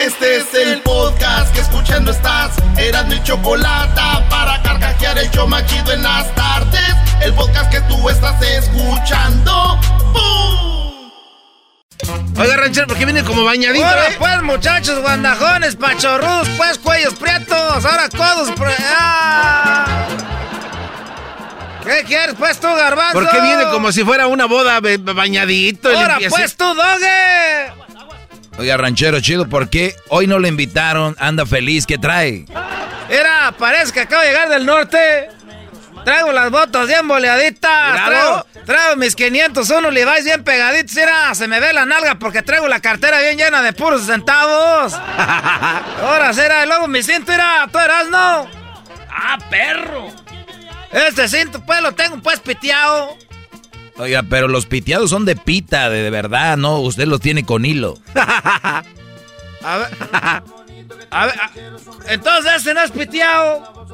Este es el podcast que escuchando estás. Eran mi chocolate para carcajear el yo machido en las tardes. El podcast que tú estás escuchando. ¡Bum! Oiga, ranchero, ¿por qué viene como bañadito? Ahora eh? pues, muchachos, guandajones, pachorrus, pues, cuellos prietos, ahora codos. ¡Ah! ¿Qué quieres, pues, tú, garbanzo? ¿Por qué viene como si fuera una boda bañadito? Ahora pues, tú, doge. Oiga, ranchero chido, ¿por qué hoy no le invitaron? Anda feliz, ¿qué trae? Mira, parece que acabo de llegar del norte. Traigo las botas bien boleaditas. Traigo, traigo mis 501 Levi's bien pegaditos. Mira, se me ve la nalga porque traigo la cartera bien llena de puros centavos. Ahora será, y luego mi cinto, mira, tú eras, ¿no? ¡Ah, perro! Este cinto, pues, lo tengo, pues, piteado. Oiga, pero los piteados son de pita, de, de verdad, ¿no? Usted los tiene con hilo. A ver. A ver, a- entonces este no es piteado.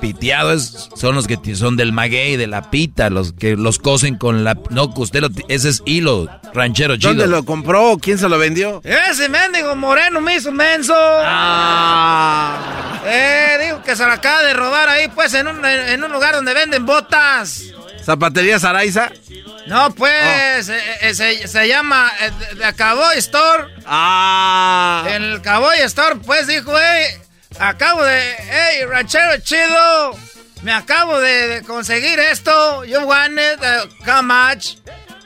Piteados son los que son del maguey, de la pita, los que los cosen con la... No, que usted lo... Ese es hilo, ranchero chido. ¿Dónde lo compró? ¿Quién se lo vendió? Ese mendigo moreno me hizo menso. Ah. Eh, digo que se lo acaba de robar ahí, pues, en un, en, en un lugar donde venden botas. ¿Zapatería Saraiza? No, pues, eh, eh, se, se llama eh, Cowboy Store. Ah. En el Cowboy Store, pues, dijo, hey, acabo de, hey, ranchero chido, me acabo de, de conseguir esto. You want it, uh, how much?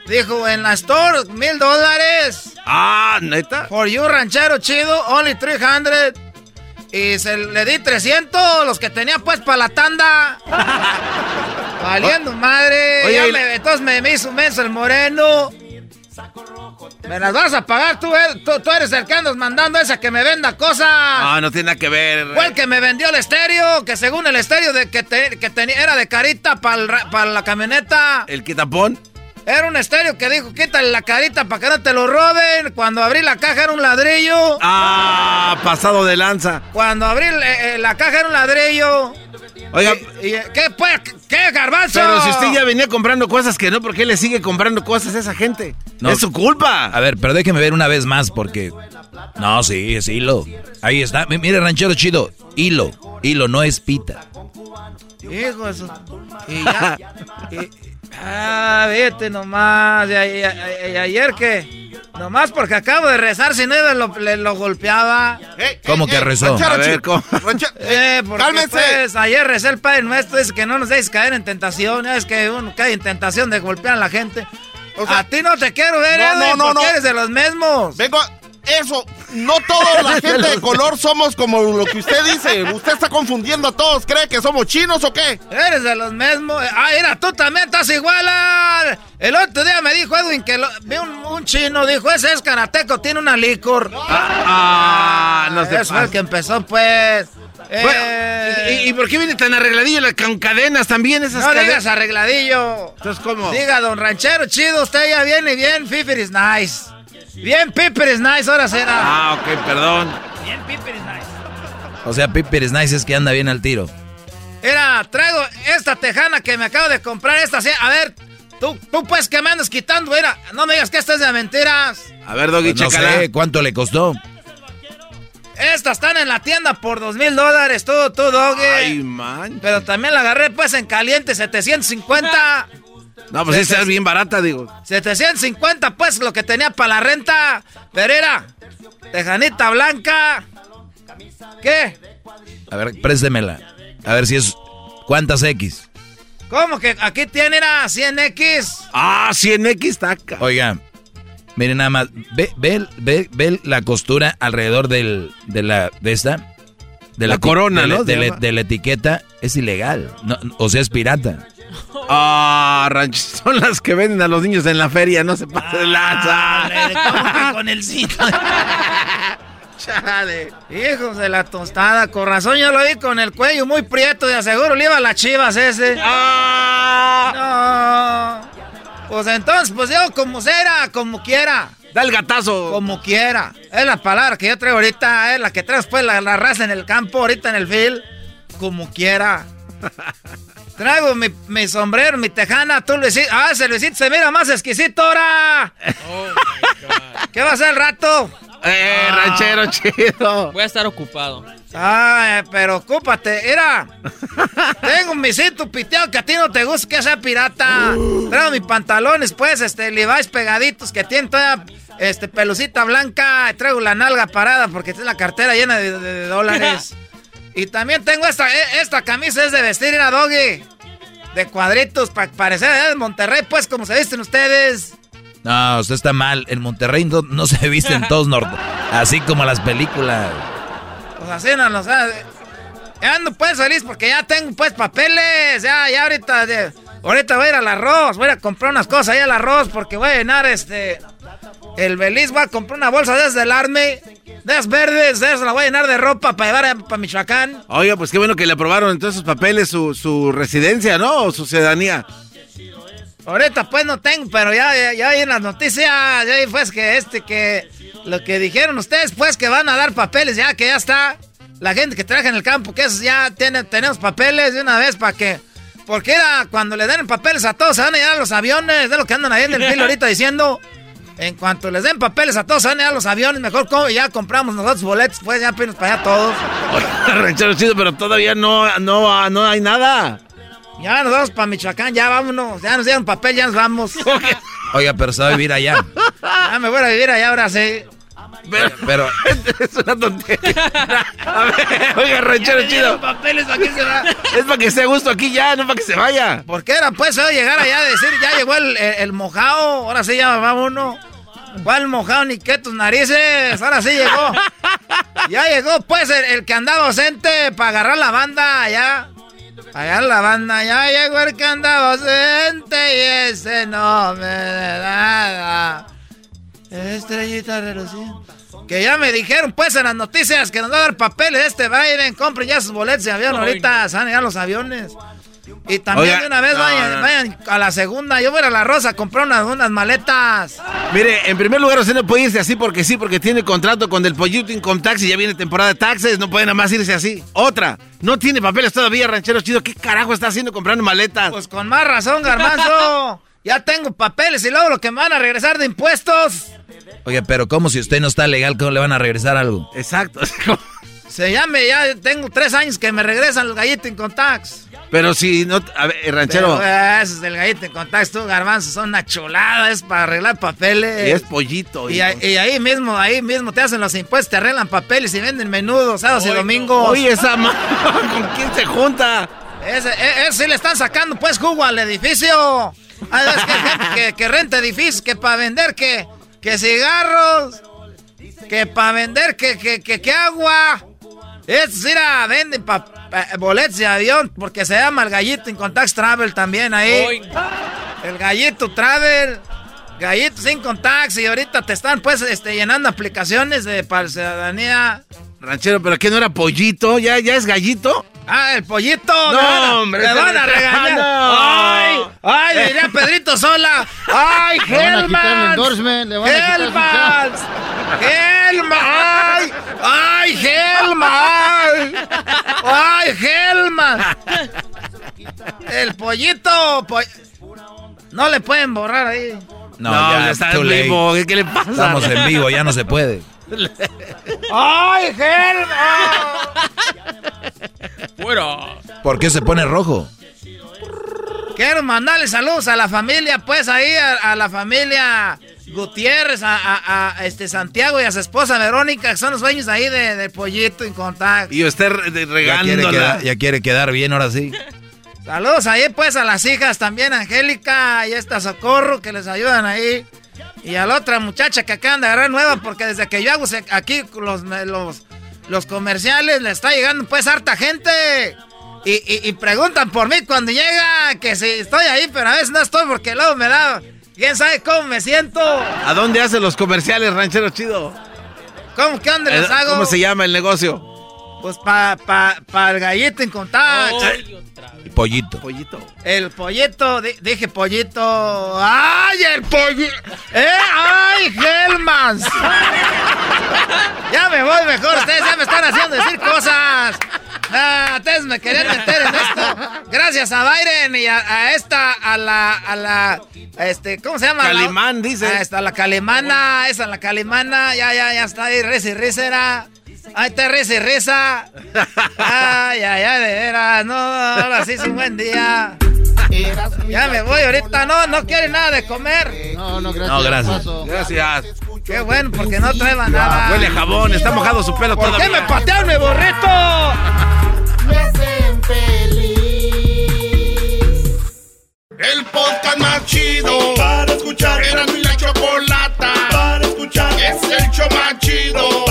Dijo, en la store, mil dólares. Ah, ¿neta? For you, ranchero chido, only 300. Y se le di 300, los que tenía pues para la tanda. Valiendo madre. Oye, Ya y- me- entonces me, me hizo menso el moreno. Me las vas a pagar tú, eh. tú, tú eres el que andas mandando esa que me venda cosas. Ah, no tiene nada que ver. Fue el que me vendió el estéreo, que según el estéreo de que, te- que tenía era de carita para la camioneta. ¿El quitapón? Era un estéreo que dijo, quítale la carita para que no te lo roben. Cuando abrí la caja era un ladrillo. Ah, pasado de lanza. Cuando abrí eh, eh, la caja era un ladrillo. Oiga, Y, y, ¿Qué pues? ¿Qué, garbanzo? pero si usted ya venía comprando cosas que no, ¿por qué le sigue comprando cosas a esa gente? No. Es su culpa. A ver, pero déjeme ver una vez más porque... No, sí, es hilo. Ahí está. Mire, ranchero chido. Hilo. Hilo, no es pita. Hijo de su- Y ya. y- ah, vete nomás. Y, y- y- y ayer que. Nomás porque acabo de rezar, si no iba, lo, le, lo golpeaba. ¿Cómo que rezó? A ver, ¿cómo? Eh, porque Cálmense. pues, ayer recé el Padre Nuestro, dice que no nos dejes caer en tentación. Es que uno cae en tentación de golpear a la gente. O sea- a ti no te quiero ver, No, Edwin, no, no, porque no. eres de los mismos. Vengo a... Eso, no toda la gente de color somos como lo que usted dice. Usted está confundiendo a todos. ¿Cree que somos chinos o qué? Eres de los mismos. Ah, mira, tú también estás igual. al- El otro día me dijo Edwin que lo- vi un, un chino, dijo, ese es karateco, tiene una licor. Ah, no se Ese fue el que empezó, pues. Bueno, Eh, ¿y, y por qué viene tan arregladillo la- con cadenas también esas no digas arregladillo. Entonces, ¿cómo? Diga, don ranchero, chido, usted ya viene bien, Piper is nice. Bien, Piper is nice, ahora será. Ah, ok, perdón. Bien, Piper is nice. O sea, Piper es nice es que anda bien al tiro. Mira, traigo esta tejana que me acabo de comprar, esta, sí. A ver, tú, tú pues que me andas quitando, mira, no me digas que esta es de mentiras. A ver, Doggy, Pues no chécala. sé cuánto le costó. Estas están en la tienda por dos mil dólares, tú, tú, doggy. Ay, man. Pero también la agarré pues en caliente, 750. No, pues esa es bien barata, digo. 750 pues lo que tenía para la renta. Pero era tejanita blanca. ¿Qué? A ver, préstemela. A ver si es... ¿Cuántas X? ¿Cómo que aquí tiene era 100X? Ah, 100X taca. Oiga, miren nada más. Ve, ve, ve, ve la costura alrededor del, de la... De esta. De La corona, de la- ¿no? De, la- de la etiqueta. Es ilegal. No, o sea, es pirata. Ah, ranch, son las que venden a los niños en la feria, no se pasa de lanza. ¿Cómo que con el cito? Chale. Hijos de la tostada, con razón yo lo vi con el cuello muy prieto, de aseguro le iba a las chivas ese. Ah. No. Pues entonces, pues yo como será, como quiera. Da el gatazo. Como quiera. Es la palabra que yo traigo ahorita, es la que traes pues la, la raza en el campo, ahorita en el field. Como quiera. Traigo mi, mi sombrero, mi tejana, tú Luisito. Ah, ese Luisito se mira más exquisito ahora. ¿Qué va a hacer el rato? ¡Eh, ranchero chido! Voy a estar ocupado. Ay, pero ocúpate, mira. Tengo un misito piteado que a ti no te gusta que sea pirata. Traigo mis pantalones, pues, este, Levi's pegaditos que tienen toda, este, pelucita blanca. Traigo la nalga parada porque tiene la cartera llena de, dólares. y también tengo esta, e, esta camisa, es de vestir, a doggy. De cuadritos, para parecer de Monterrey, pues, como se visten ustedes. No, usted está mal. En Monterrey no, se visten todos norte, así como las películas. Pues así no, o sea, ya ando pues feliz porque ya tengo pues papeles, ya, ya ahorita, ahorita voy a ir al arroz, voy a comprar unas cosas ahí al arroz porque voy a llenar este, el Beliz, voy a comprar una bolsa desde el Arme, de las verdes, de esas la voy a llenar de ropa para llevar para Michoacán. Oiga, pues qué bueno que le aprobaron entonces sus papeles, su, su residencia, ¿no? O su ciudadanía. Ahorita pues no tengo, pero ya, ya, hay en las noticias, ya hay pues que este, que lo que dijeron ustedes pues que van a dar papeles, ya que ya está. La gente que trabaja en el campo, que es, ya tiene, tenemos papeles de una vez para que... Porque era cuando le den papeles a todos, se van a llevar los aviones, de lo que andan ahí en el filo ahorita diciendo. En cuanto les den papeles a todos, se van a llevar los aviones, mejor ya compramos nosotros boletos, pues ya pedimos para allá todos. Ranchero chido, pero todavía no, no, no hay nada. Ya nos vamos para Michoacán, ya vámonos. Ya nos dieron papel, ya nos vamos. Oiga, pero se va a vivir allá. Ya me voy a vivir allá ahora sí. Pero, es una tontería. A ver, oiga, ranchero chido. papeles aquí se va. Es para que esté a gusto aquí ya, no para que se vaya. ¿Por qué era pues llegar allá a decir, ya llegó el, el, mojado, ahora sí ya va uno. ¿Cuál mojado ni qué tus narices? Ahora sí llegó. Ya llegó pues el, el que andaba ausente para agarrar la banda allá. Allá la banda ya llegó el que andaba ausente y ese no me da nada. Estrellita reluciente. Que ya me dijeron pues en las noticias que nos va a dar papeles este Biden. Compren ya sus boletos de avión ahorita. Se van a los aviones. Y también de una vez vayan, a la segunda. Yo voy a la Rosa a comprar unas, unas maletas. Mire, en primer lugar, usted no puede irse así porque sí, porque tiene contrato con el Pollito Income Tax y ya viene temporada de taxes. No puede nada más irse así. Otra, no tiene papeles todavía, ranchero chido. ¿Qué carajo está haciendo comprando maletas? Pues con más razón, garbanzo. ya tengo papeles y luego lo que me van a regresar de impuestos. Oye, pero ¿cómo si usted no está legal, cómo le van a regresar algo? Exacto. Se llame, ya tengo tres años que me regresan los gallitos Income Tax. Pero si no, a ver, ranchero. Pero, es el gallito en contacto, garbanzo, son una chulada, es para arreglar papeles. Y es pollito. Y, ahí mismo, ahí mismo te hacen los impuestos, te arreglan papeles y venden menudos sábados y domingos. Oye, esa ¿con quién se junta? Ese, e, ese, le están sacando pues jugo al edificio. Hay que, que, renta edificios, que para vender que, que cigarros, que para vender que, que, que, agua. Es, mira, venden pa, boletos de avión porque se llama el Gallito Incontact Travel también ahí. El Gallito Travel. Gallito sin contacts y ahorita te están pues este, llenando aplicaciones de para ciudadanía. Ranchero, pero ¿qué no era pollito? ¿Ya, ya es gallito? Ah, el pollito. No, hombre. Me van a regañar. Ay, ay, eh. diría Pedrito Sola. Ay, Helmans. Helmans. Helmans. Ay, ay, Helmans. Ay, Helmans. El pollito. No le pueden borrar ahí. No, ya está en vivo. ¿Qué, le pasa? Estamos en vivo, ya no se puede. ¡Ay, Helmans! Bueno. ¿Por qué se pone rojo? Quiero mandarle saludos a la familia, pues ahí, a, la familia Gutiérrez, a, este Santiago y a su esposa Verónica, que son los dueños ahí de, Pollito en contacto. Y usted regando. Ya, quiere quedar bien ahora sí. Saludos ahí pues a las hijas también, Angélica y esta Socorro, que les ayudan ahí. Y a la otra muchacha que acaban de agarrar nueva, porque desde que yo hago aquí los, los los comerciales le está llegando pues harta gente. Y, preguntan por mí cuando llega, que si estoy ahí, pero a veces no estoy porque luego me da... ¿Quién sabe cómo me siento? ¿A dónde hacen los comerciales, ranchero chido? ¿Cómo? ¿Qué dónde les hago? ¿Cómo se llama el negocio? Pues para pa, pa el gallito en contacto. El pollito. Pollito. El pollito, dije pollito. ¡Ay, el pollito! ¡Eh! ¡Ay, Helmans! ya me voy mejor, ustedes ya me están haciendo decir cosas. Ah, ustedes me querían meter en esto. Gracias a Byron y a, esta, a la, a la, este, ¿cómo se llama? Calimán, dice. Ah, está la calimana, esa la calimana, ya, ya, ya está ahí, reza y era. Ahí está, reza y reza. Ay, ay, ay, de veras, no, ahora sí es un buen día. Ya me voy ahorita, no, no quiere nada de comer. No, no, gracias. No, gracias. Gracias. Qué bueno, porque no trae nada. Huele a jabón, está mojado su pelo ¿Por qué me patearon mi borrito? Me hacen feliz. El podcast más chido para escuchar. Era mi la chocolata para escuchar. Es el show más chido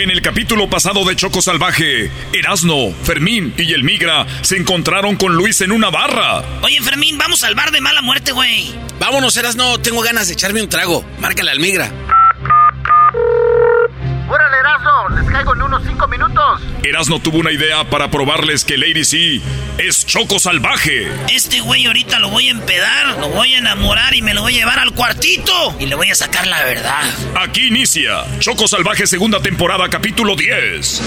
En el capítulo pasado de Choco Salvaje, Erasno, Fermín y el Migra se encontraron con Luis en una barra. Oye, Fermín, vamos al bar de mala muerte, güey. Vámonos, Erasno, tengo ganas de echarme un trago. Márcale al Migra. ¡Les caigo en unos cinco minutos! Erasno tuvo una idea para probarles que Lady C es Choco Salvaje. Este güey ahorita lo voy a empedar, lo voy a enamorar y me lo voy a llevar al cuartito. Y le voy a sacar la verdad. Aquí inicia Choco Salvaje segunda temporada capítulo 10.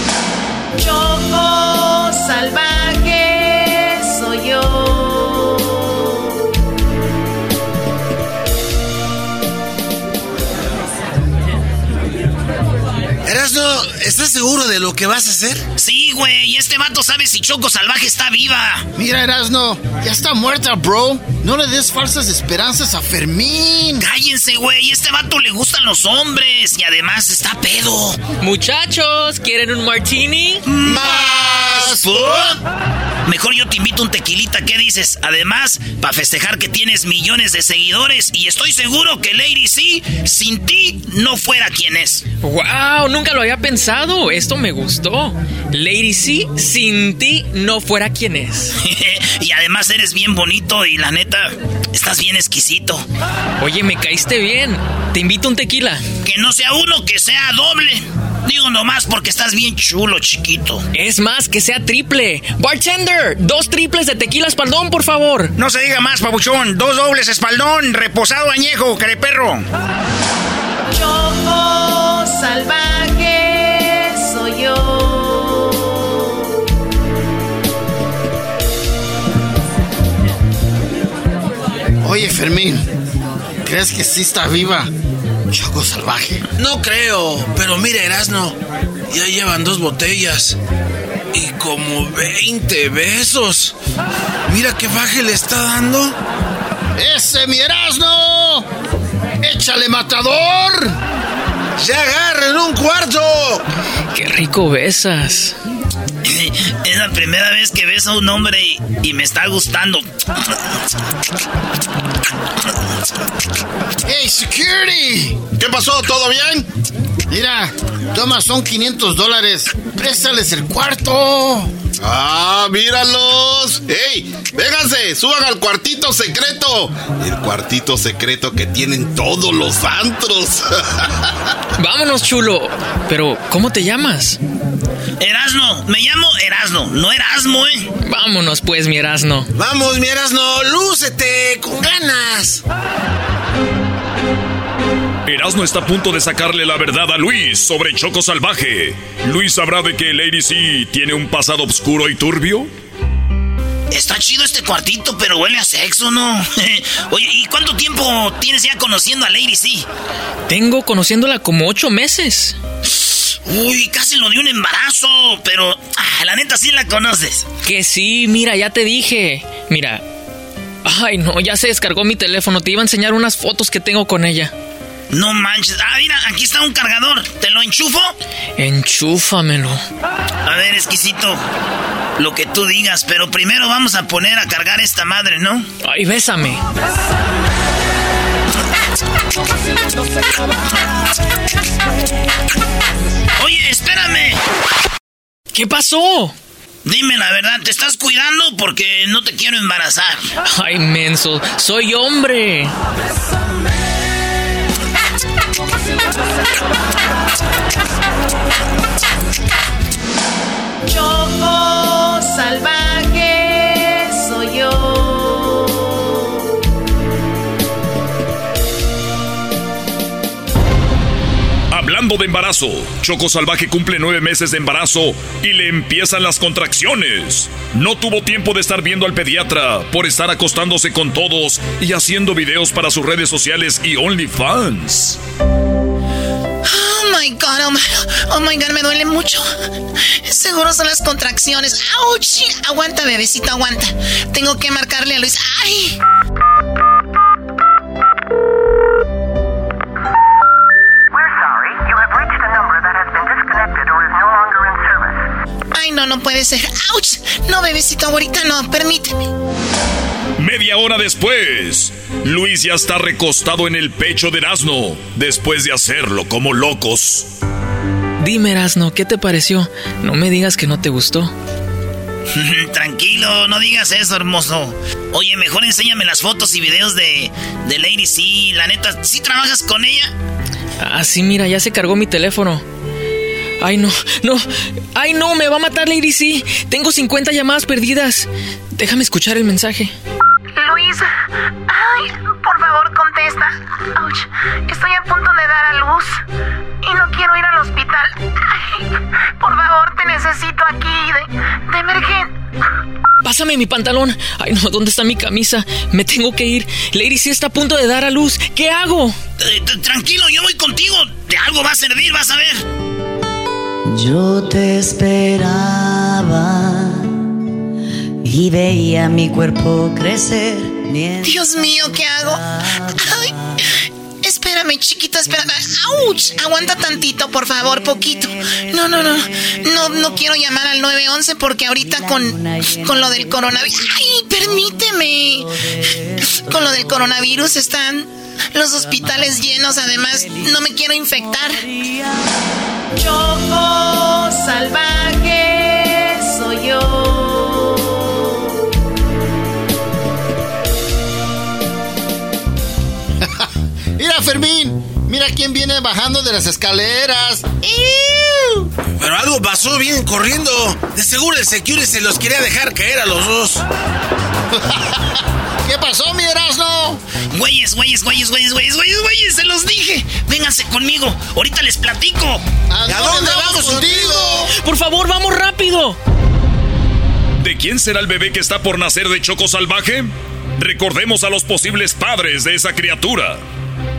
Choco salvaje soy yo. Erasno, ¿estás seguro de lo que vas a hacer? Sí, güey, y este vato sabe si Choco Salvaje está viva. Mira, Erasno, ya está muerta, bro. No le des falsas esperanzas a Fermín. Cállense, güey, este vato le gustan los hombres y además está pedo. Muchachos, ¿quieren un martini? ¿Más food? Mejor yo te invito un tequilita, ¿qué dices? Además, para festejar que tienes millones de seguidores y estoy seguro que Lady C, sin ti, no fuera quien es. ¡Wow! Nunca lo había pensado. Esto me gustó. Lady C, sin ti no fuera quien es. y además eres bien bonito y la neta, estás bien exquisito. Oye, me caíste bien. Te invito un tequila. Que no sea uno, que sea doble. Digo nomás porque estás bien chulo, chiquito. Es más, que sea triple. Bartender, dos triples de tequila espaldón, por favor. No se diga más, pabuchón. Dos dobles espaldón, reposado añejo, careperro. Choco salvaje Fermín, ¿crees que sí está viva? Choco salvaje. No creo, pero mira, Erasno, ya llevan dos botellas y como 20 besos. Mira qué baje le está dando. ¡Ese mi Erasno! ¡Échale matador! ¡Ya agarren un cuarto! ¡Qué rico besas! La primera vez que beso a un hombre y, y me está gustando. ¡Hey, security! ¿Qué pasó? ¿Todo bien? Mira, toma, son 500 dólares. Préstales el cuarto. ¡Ah, míralos! ¡Ey! ¡Vénganse! ¡Suban al cuartito secreto! El cuartito secreto que tienen todos los antros. Vámonos, chulo. Pero, ¿cómo te llamas? Erasno, me llamo Erasno, no Erasmo, ¿eh? Vámonos, pues, mi Erasno. Vamos, mi Erasno, lúcete con ganas. Erasno está a punto de sacarle la verdad a Luis sobre Choco Salvaje. ¿Luis sabrá de que Lady C tiene un pasado oscuro y turbio? Está chido este cuartito, pero huele a sexo, ¿no? Oye, ¿y cuánto tiempo tienes ya conociendo a Lady C? Tengo conociéndola como ocho meses. Uy, casi lo dio un embarazo, pero ah, la neta sí la conoces. Que sí, mira, ya te dije. Mira. Ay, no, ya se descargó mi teléfono. Te iba a enseñar unas fotos que tengo con ella. No manches. Ah, mira, aquí está un cargador. ¿Te lo enchufo? Enchúfamelo. A ver, exquisito. Lo que tú digas, pero primero vamos a poner a cargar esta madre, ¿no? Ay, bésame. Oye, espérame. ¿Qué pasó? Dime la verdad, ¿te estás cuidando? Porque no te quiero embarazar. Ay, menso, soy hombre. Yo. De embarazo. Choco Salvaje cumple nueve meses de embarazo y le empiezan las contracciones. No tuvo tiempo de estar viendo al pediatra por estar acostándose con todos y haciendo videos para sus redes sociales y OnlyFans. Oh my god, oh my, oh my god, me duele mucho. Seguro son las contracciones. ¡Auch! Aguanta, bebecito, aguanta. Tengo que marcarle a Luis. ¡Ay! No, no puede ser. ¡Auch! No, bebecito, ahorita no, permíteme. Media hora después, Luis ya está recostado en el pecho de Erasno, después de hacerlo como locos. Dime, Erasno, ¿qué te pareció? No me digas que no te gustó. Tranquilo, no digas eso, hermoso. Oye, mejor enséñame las fotos y videos de, de Lady C. La neta, ¿sí trabajas con ella? Ah, sí, mira, ya se cargó mi teléfono. Ay, no, no. Ay, no, me va a matar Lady C. Tengo 50 llamadas perdidas. Déjame escuchar el mensaje. Luis, ay, por favor, contesta. Ouch, estoy a punto de dar a luz y no quiero ir al hospital. Ay, por favor, te necesito aquí de, de emergencia. Pásame mi pantalón. Ay, no, ¿dónde está mi camisa? Me tengo que ir. Lady C está a punto de dar a luz. ¿Qué hago? Eh, tranquilo, yo voy contigo. De algo va a servir, vas a ver. Yo te esperaba y veía mi cuerpo crecer. Dios mío, ¿qué hago? Ay, espérame, chiquito, espérame. ¡Auch! Aguanta tantito, por favor, poquito. No, no, no. No, no quiero llamar al 911 porque ahorita con, con lo del coronavirus. ¡Ay, permíteme! Con lo del coronavirus están los hospitales llenos. Además, no me quiero infectar. Choco salvaje soy yo. Mira, Fermín. Mira quién viene bajando de las escaleras. Pero algo pasó, vienen corriendo. De seguro el security se los quería dejar caer a los dos. ¿Qué pasó, mi Erasmo? Güeyes, güeyes, güeyes, güeyes, güeyes, güeyes, güeyes, se los dije. Vénganse conmigo, ahorita les platico. ¿A dónde vamos contigo? Por favor, vamos rápido. ¿De quién será el bebé que está por nacer de Choco Salvaje? Recordemos a los posibles padres de esa criatura.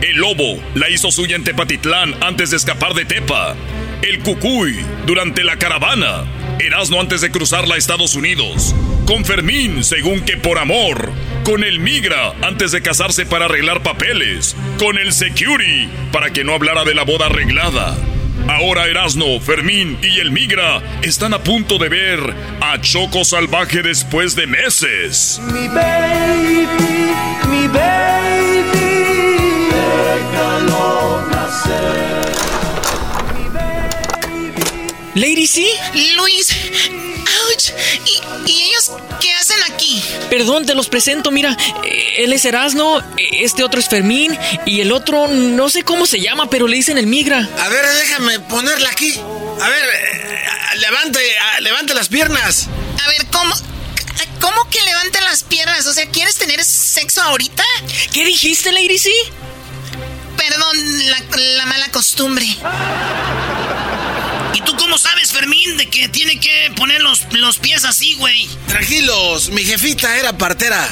El lobo la hizo suya en Tepatitlán antes de escapar de Tepa. El cucuy durante la caravana. Erasmo antes de cruzarla a Estados Unidos. Con Fermín, según que por amor. Con el migra antes de casarse para arreglar papeles. Con el security para que no hablara de la boda arreglada. Ahora Erasno, Fermín y el migra están a punto de ver a Choco Salvaje después de meses. Mi baby, mi baby, Lady C. Luis. ¡Auch! ¿Y, ¿Y ellos qué hacen aquí? Perdón, te los presento, mira. eh, Él es Erasno, eh, este otro es Fermín y el otro no sé cómo se llama, pero le dicen el migra. A ver, déjame ponerla aquí. A ver, eh, levante, ah, levante las piernas. A ver, ¿cómo? ¿Cómo que levante las piernas? O sea, ¿quieres tener sexo ahorita? ¿Qué dijiste, Lady C? Perdón, la, la mala costumbre. ¿Y tú cómo sabes, Fermín, de que tiene que poner los, los pies así, güey? Tranquilos, mi jefita era partera.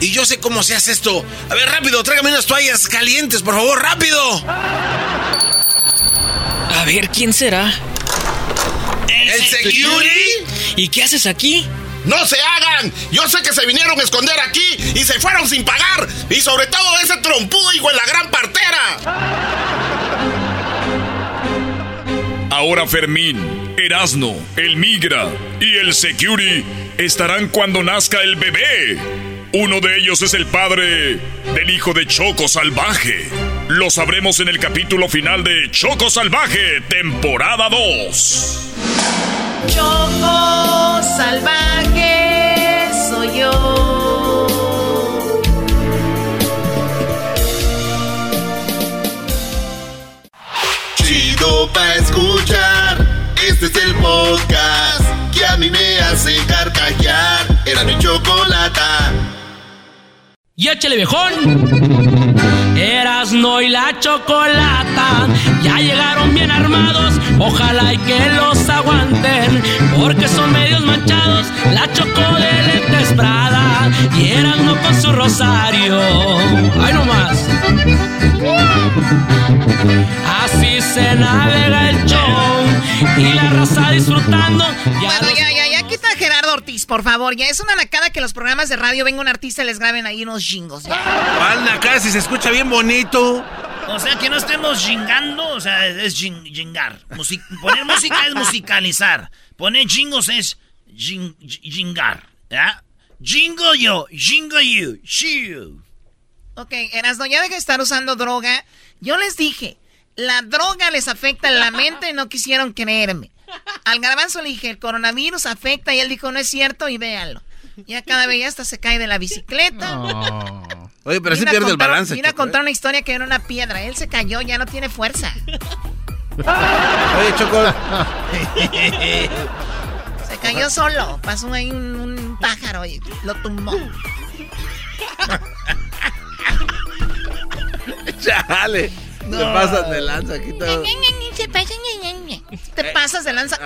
Y yo sé cómo se hace esto. A ver, rápido, tráigame unas toallas calientes, por favor, rápido. A ver, ¿quién será? ¿El security? ¿Y qué haces aquí? ¡No se hagan! Yo sé que se vinieron a esconder aquí y se fueron sin pagar. Y sobre todo ese trompudo hijo de la gran partera. Ahora Fermín, Erasno, el migra y el security estarán cuando nazca el bebé. Uno de ellos es el padre del hijo de Choco Salvaje. Lo sabremos en el capítulo final de Choco Salvaje, temporada 2. Choco salvaje soy yo. Chido pa' escuchar. Este es el podcast que a mí me hace carcajear. Era mi chocolata. ¡Y échale viejón! Erasno y la chocolata ya llegaron bien armados. Ojalá y que los aguanten, porque son medios manchados. La choco de lentes Prada y Erasno con su rosario. ¡Ay, no más! Así se navega el show y la raza disfrutando. bueno, ya, ya, ya quita Gerardo Ortiz, por favor. Ya es una nacada que los programas de radio venga un artista y les graben ahí unos jingos. ¿Cuál nacada si se escucha bien bonito? O sea, que no estemos jingando, o sea, es jingar. poner música es musicalizar. Poner jingos es jingar. ¿Ya? Jingo yo, jingo you, you. Ok, Erasno, ya deja de estar usando droga. Yo les dije, la droga les afecta en la mente y no quisieron creerme. Al garbanzo le dije, el coronavirus afecta y él dijo, no es cierto y véanlo. Ya cada vez ya hasta se cae de la bicicleta. Oye, pero sí pierde el balance. Vine a contar ¿eh? una historia que era una piedra. Él se cayó, ya no tiene fuerza. Oye, Choco. se cayó solo. Pasó ahí un, un pájaro y lo tumbó. Chale. Te pasas de lanza aquí todo. Te pasas de lanza.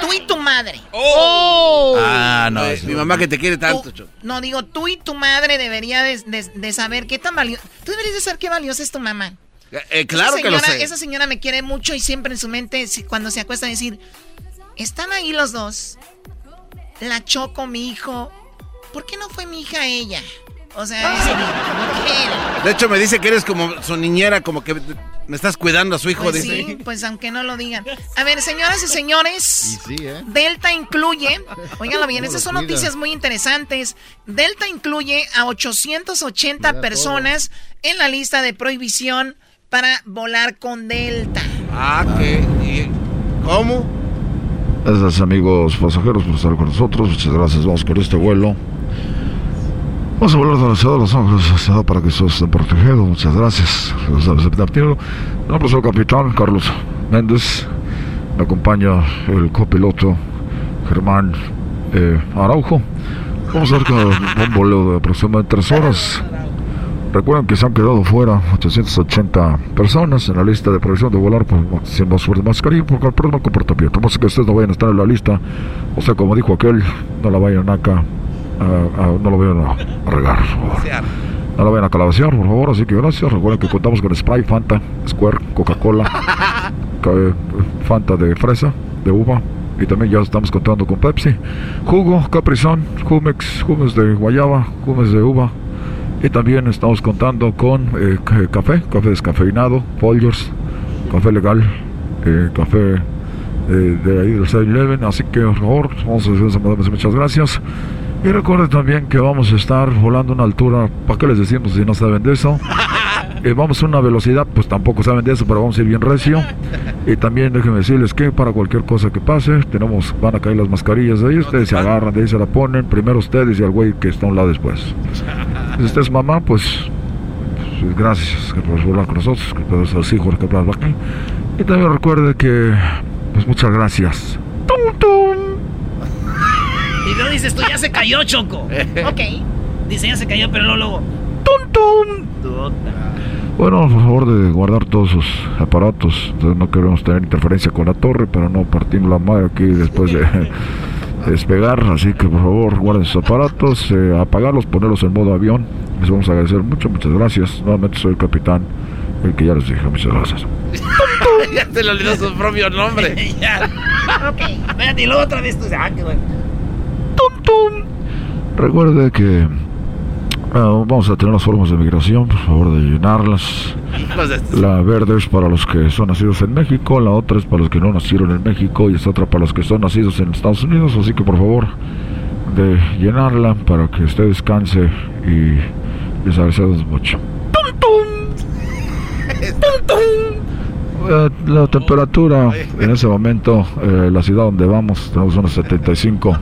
Tú y tu madre. Oh. Ah, no. mi mamá que te quiere tanto, No, digo, tú y tu madre debería de, saber qué tan valioso. Tú deberías de saber qué valiosa es tu mamá. Eh, eh, claro que lo sé. Esa señora me quiere mucho y siempre en su mente, cuando se acuesta, decir: Están ahí los dos. La Choco, mi hijo. ¿Por qué no fue mi hija ella? O sea, De hecho, me dice que eres como su niñera, como que me estás cuidando a su hijo. Pues sí, pues aunque no lo digan. A ver, señoras y señores, ¿eh? Delta incluye, oiganlo bien, estas son noticias muy interesantes. Delta incluye a 880 personas en la lista de prohibición para volar con Delta. Ah, ¿qué? ¿Cómo? Gracias amigos pasajeros por estar con nosotros. Muchas gracias. Vamos con este vuelo. Vamos a volar de la ciudad de Los Ángeles para que estén protegidos. Muchas gracias. No, el capitán Carlos Méndez. Me acompaña el copiloto Germán eh, Araujo. Vamos a ver con un vuelo de aproximadamente tres horas. Recuerden que se han quedado fuera 880 personas en la lista de provisión de volar por sin mascarilla por el problema comportamiento. No sé que ustedes no vayan a estar en la lista. O sea, como dijo aquel, no la vayan acá no lo vayan a, regar, por favor. No lo vayan a calabacear, por favor. Así que gracias. Recuerden que contamos con Sprite, Fanta, Square, Coca-Cola, Fanta de fresa, de uva. Y también ya estamos contando con Pepsi, jugo, Caprizón, Jumex, Jumex de guayaba, Jumex de uva. Y también estamos contando con eh, café, café descafeinado, Folgers, café legal, eh, café eh, de ahí del 7-Eleven. Así que, por favor, vamos a muchas gracias. Y recuerden también que vamos a estar volando a una altura, ¿para qué les decimos si no saben de eso? Eh, vamos a una velocidad, pues tampoco saben de eso, pero vamos a ir bien recio. Y también déjenme decirles que para cualquier cosa que pase, tenemos, van a caer las mascarillas de ahí, ustedes se agarran, de ahí se la ponen, primero ustedes y al güey que está a un lado después. Si usted es mamá, pues, pues gracias por volar con nosotros, que los hijos que aquí. Y también recuerde que, pues muchas gracias. Y luego dices tú, ya se cayó, Choco. ok. Dice, ya se cayó, pero luego... ¡Tum, tum! Bueno, por favor de guardar todos sus aparatos. Entonces no queremos tener interferencia con la torre para no partir la madre aquí después de despegar. Así que por favor guarden sus aparatos, eh, apagarlos, ponerlos en modo avión. Les vamos a agradecer mucho, muchas gracias. Nuevamente soy el capitán, el que ya les dije. Muchas gracias. ya se le olvidó su propio nombre. ya. ok. Espérate, y luego otra vez tú. Ah, qué bueno. Recuerde que ah, vamos a tener las formas de migración, por favor de llenarlas. La verde es para los que son nacidos en México, la otra es para los que no nacieron en México y esta otra para los que son nacidos en Estados Unidos, así que por favor de llenarla para que usted descanse y les agradecemos mucho. Eh, la temperatura en ese momento, eh, la ciudad donde vamos, tenemos unos 75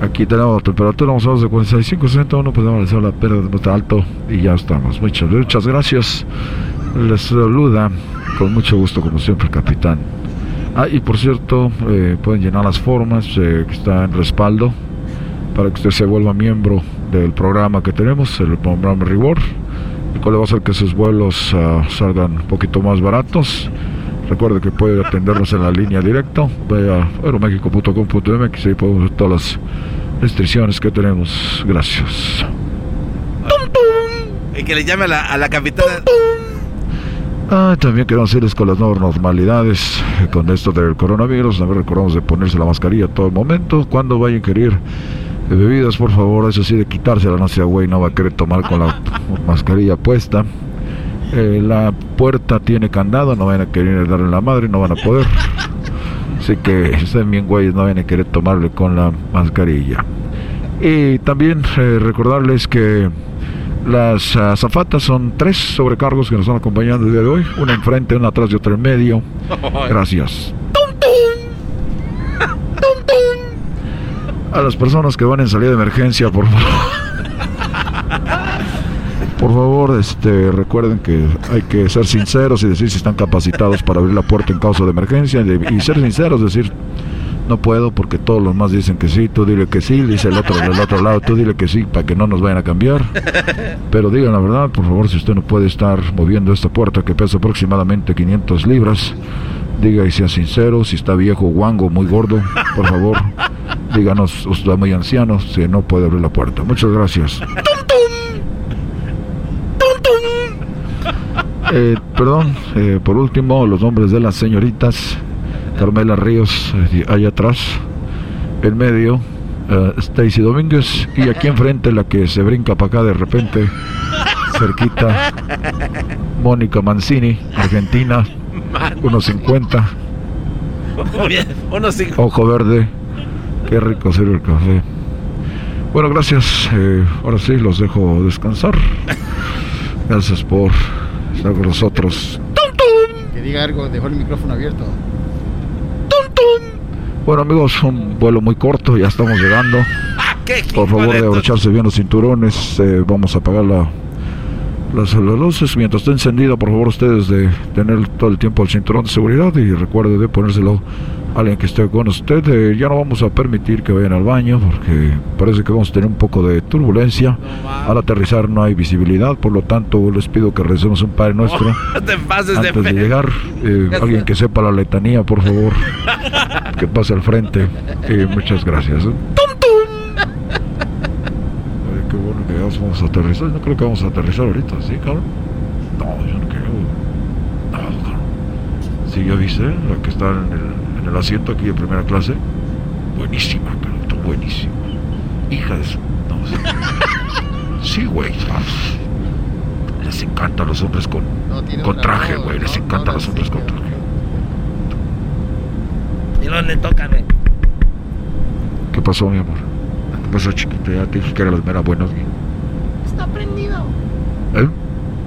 Aquí tenemos temperatura, vamos a de 45, 61, podemos analizar la pérdida de está alto y ya estamos. Muchas, muchas gracias. Les saluda con mucho gusto, como siempre, capitán. Ah, y por cierto, eh, pueden llenar las formas eh, que está en respaldo para que usted se vuelva miembro del programa que tenemos, el programa Reward. el cual va a hacer que sus vuelos ah, salgan un poquito más baratos. Recuerde que puede atendernos en la línea directa. Vaya a aeroméxico.com.mx y podemos ver todas las restricciones que tenemos. Gracias. Y que le llame a la, a la capitana. Ah, también queremos decirles con las nuevas normalidades, eh, con esto del coronavirus, también recordamos de ponerse la mascarilla a todo el momento. Cuando vaya a ingerir eh, bebidas, por favor, eso sí, de quitársela, no sea güey, no va a querer tomar con la mascarilla puesta. Eh, la puerta tiene candado, no van a querer darle la madre, no van a poder. Así que estén bien güeyes, no van a querer tomarle con la mascarilla. Y también eh, recordarles que las azafatas son tres sobrecargos que nos están acompañando el día de hoy. Una enfrente, una atrás y otra en medio. Gracias. A las personas que van en salida de emergencia, por favor. Por favor, este, recuerden que hay que ser sinceros y decir si están capacitados para abrir la puerta en caso de emergencia y, ser sinceros, decir no puedo porque todos los más dicen que sí, tú dile que sí, dice el otro del otro lado, tú dile que sí para que no nos vayan a cambiar. Pero digan la verdad, por favor, si usted no puede estar moviendo esta puerta que pesa aproximadamente 500 libras, diga y sea sincero, si está viejo, guango, muy gordo, por favor, díganos, usted está muy anciano, si no puede abrir la puerta. Muchas gracias. Eh, perdón, eh, por último, los nombres de las señoritas Carmela Ríos, eh, allá atrás, en medio, eh, Stacy Domínguez, y aquí enfrente la que se brinca para acá de repente, cerquita, Mónica Mancini, Argentina, 1.50, Unos cinco. ojo verde, qué rico sirve el café. Bueno, gracias, eh, ahora sí, los dejo descansar. Gracias por con nosotros. Que diga algo, dejó el micrófono abierto. Bueno amigos, un vuelo muy corto, ya estamos llegando. ¿Qué? Por favor de abrocharse bien los cinturones, eh, vamos a apagar la, las, las luces. Mientras esté encendido, por favor ustedes de tener todo el tiempo el cinturón de seguridad y recuerde de ponérselo alguien que esté con usted. Eh, ya no vamos a permitir que vayan al baño porque parece que vamos a tener un poco de turbulencia. Al aterrizar no hay visibilidad, por lo tanto les pido que recemos un Padre Nuestro. Te pases Antes de llegar, eh, alguien que sepa la letanía, por favor, que pase al frente. Eh, muchas gracias. Ay, qué bueno que ya vamos a aterrizar. No creo que vamos a aterrizar ahorita, ¿sí, cabrón? No, yo no creo. No, cabrón. Sí, ya viste la que está en el, en el asiento aquí de primera clase. Buenísima, cabrón, está buenísima. Hija de su... No, sí. Sí, güey. Les encanta a los hombres con, con traje, güey. Les no, encanta a no los hombres con traje. ¿Y dónde toca, güey? ¿Qué pasó, mi amor? ¿Qué pasó, chiquito? Ya te dije que era la mera buena. Está prendido. ¿Eh?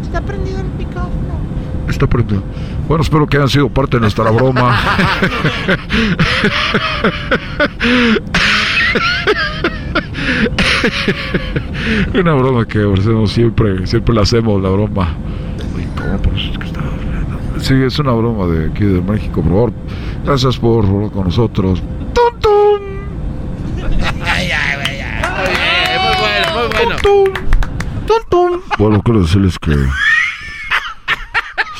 Está prendido el micrófono. Está prendido. Bueno, espero que hayan sido parte de nuestra broma. Una broma que hacemos siempre, siempre la hacemos, la broma. Uy, ¿cómo? Es que está- Sí, es una broma de aquí de México, por favor. Gracias por hablar con nosotros. ¡Tum, tum! Ay, ay. Eh, muy bueno, muy bueno. ¡Tum, tum! Bueno, quiero decirles que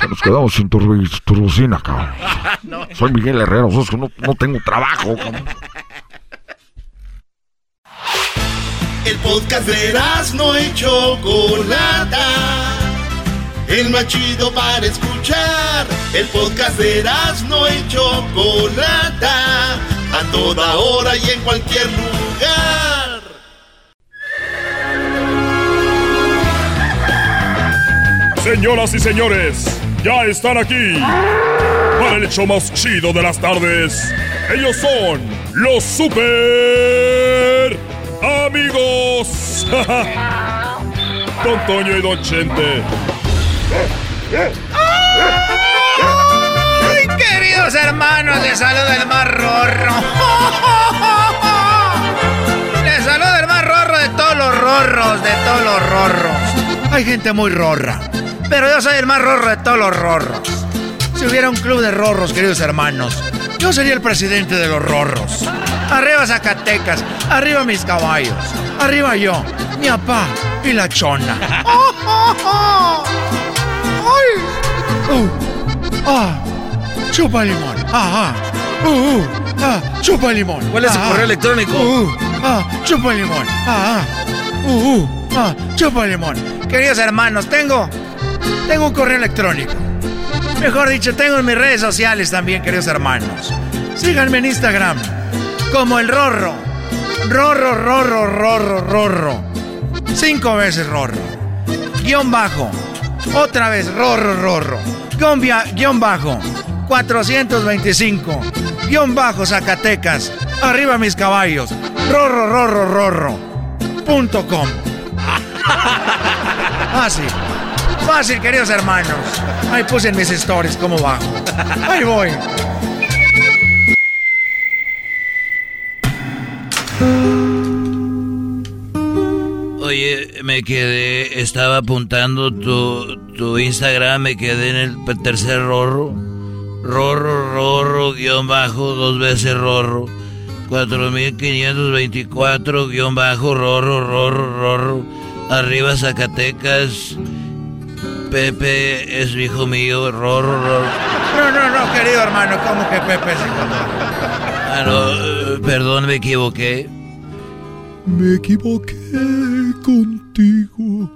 se nos quedamos sin turbi- turbocina, cabrón. Soy Miguel Herrero, que no, no tengo trabajo. cabrón. El podcast de no y Chocolata. El más chido para escuchar. El podcast de no y Chocolata. A toda hora y en cualquier lugar. Señoras y señores, ya están aquí para el hecho más chido de las tardes. Ellos son los super amigos. Don Toño y Don Chente. ¡Ay, queridos hermanos! Les saluda el más rorro. Les saluda el más rorro de todos los rorros, de todos los rorros. Hay gente muy rorra, pero yo soy el más rorro de todos los rorros. Si hubiera un club de rorros, queridos hermanos, yo sería el presidente de los rorros. Arriba Zacatecas, arriba mis caballos, arriba yo, mi papá, y la chona. ¡Ay! ¡Uh! ¡Ah! ¡Chupa limón! ¡Ah! ah. ¡Uh! uh ¡Ah! ¡Chupa limón! ¿Cuál es ah, correo electrónico? ¡Uh! uh, ¡Ah! ¡Chupa limón! ¡Ah! ah. ¡Uh! uh, ¡Ah! ¡Chupa limón! Queridos hermanos, tengo... Tengo un correo electrónico. Mejor dicho, tengo en mis redes sociales también, queridos hermanos. Síganme en Instagram. Como el Rorro. Rorro, Rorro, Rorro, Rorro. Cinco veces Rorro. Guión bajo. Otra vez Rorro, Rorro. Guión, guion bajo. 425. Guión bajo Zacatecas. Arriba mis caballos. Rorro, Rorro, Rorro. Punto com. Fácil. Fácil, queridos hermanos. Ahí puse en mis stories cómo bajo. Ahí voy. Oye, me quedé, estaba apuntando tu, tu Instagram, me quedé en el tercer rorro. Rorro, rorro, guion bajo, dos veces rorro. 4524, guion bajo, rorro, rorro, rorro. Arriba Zacatecas. Pepe es hijo mío, rorro, rorro. No, no, no, querido hermano, ¿cómo que Pepe es hijo Ah, no, eh, perdón, me equivoqué. Me equivoqué contigo.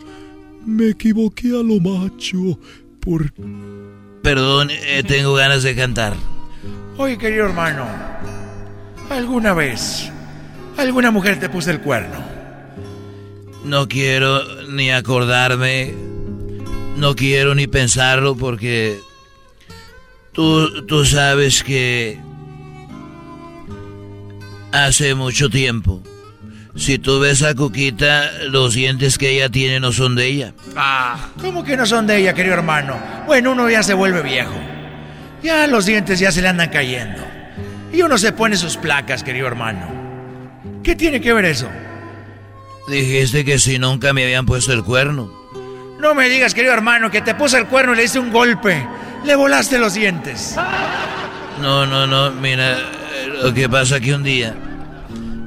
Me equivoqué a lo macho. Por. Perdón, eh, tengo ganas de cantar. Oye, querido hermano, ¿alguna vez alguna mujer te puso el cuerno? No quiero ni acordarme, no quiero ni pensarlo porque tú, tú sabes que hace mucho tiempo, si tú ves a Cuquita, los dientes que ella tiene no son de ella. Ah, ¿cómo que no son de ella, querido hermano? Bueno, uno ya se vuelve viejo. Ya los dientes ya se le andan cayendo. Y uno se pone sus placas, querido hermano. ¿Qué tiene que ver eso? Dijiste que si nunca me habían puesto el cuerno. No me digas, querido hermano, que te puso el cuerno y le diste un golpe. Le volaste los dientes. No, no, no, mira, lo que pasa que un día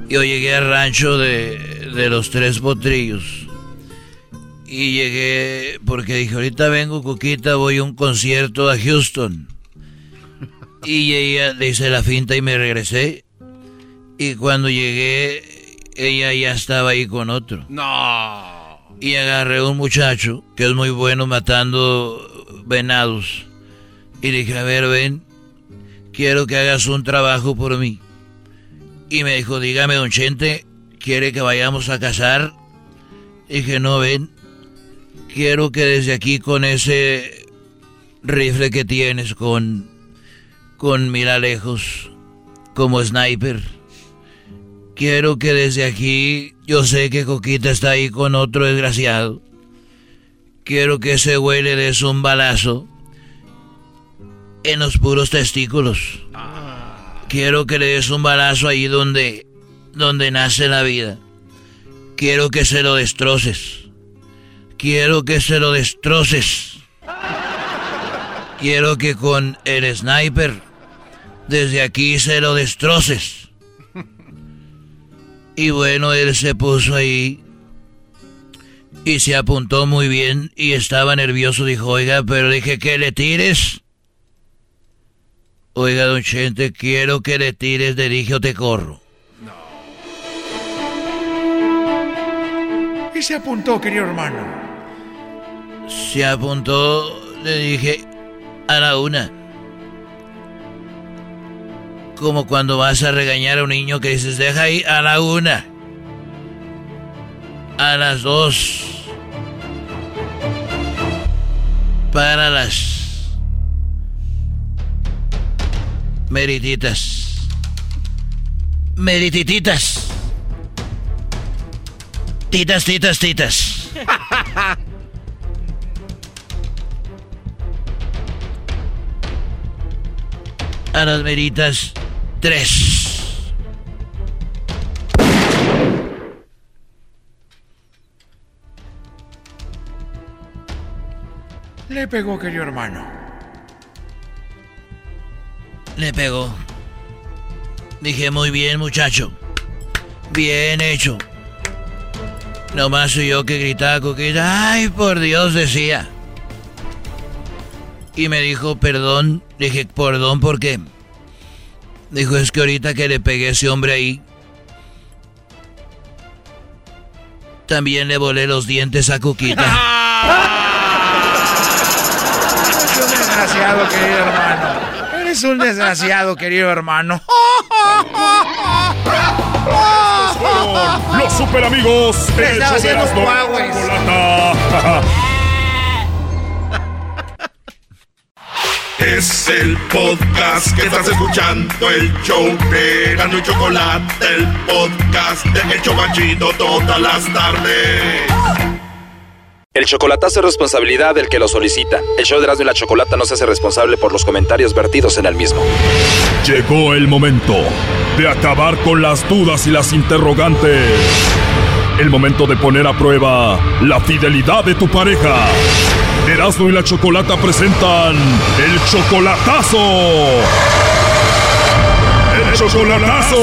yo llegué al rancho de, de los tres potrillos. Y llegué porque dije, ahorita vengo, Cuquita, voy a un concierto a Houston. Y ella le hice la finta y me regresé. Y cuando llegué, ella ya estaba ahí con otro. No. Y agarré a un muchacho que es muy bueno matando venados. Y dije, a ver, ven, quiero que hagas un trabajo por mí. Y me dijo, dígame, don Chente, ¿quiere que vayamos a cazar? Dije, no, ven, quiero que desde aquí con ese rifle que tienes, con, con mira lejos, como sniper, quiero que desde aquí, yo sé que Coquita está ahí con otro desgraciado. Quiero que ese güey le des un balazo en los puros testículos. Quiero que le des un balazo ahí donde, donde nace la vida. Quiero que se lo destroces. Quiero que se lo destroces. Quiero que con el sniper desde aquí se lo destroces. Y bueno, él se puso ahí y se apuntó muy bien y estaba nervioso. Dijo, oiga, pero dije que le tires. Oiga, don Chente, quiero que le tires de dije o te corro. Y se apuntó, querido hermano. Se apuntó, le dije, a la una. Como cuando vas a regañar a un niño que dices, deja ahí a la una. A las dos. Para las merititas. Meritititas. Titas, titas, titas. A las meritas, tres. Le pegó, querido hermano. Le pegó. Dije, muy bien, muchacho. Bien hecho. Nomás soy yo que gritaba Coquita, ay, por Dios, decía. Y me dijo, perdón, dije, perdón, ¿por qué? Dijo, es que ahorita que le pegué a ese hombre ahí, también le volé los dientes a Coquita. Eres un desgraciado, querido hermano. Eres un desgraciado, querido hermano. Los super amigos. El show de Es el podcast que estás escuchando, el show de Erasmo y Chocolate, el podcast de El Chobachito todas las tardes. El chocolatazo es responsabilidad del que lo solicita. El show de Erasmo y la Chocolata no se hace responsable por los comentarios vertidos en el mismo. Llegó el momento de acabar con las dudas y las interrogantes. El momento de poner a prueba la fidelidad de tu pareja. Erasmo y la Chocolata presentan el chocolatazo. El chocolatazo.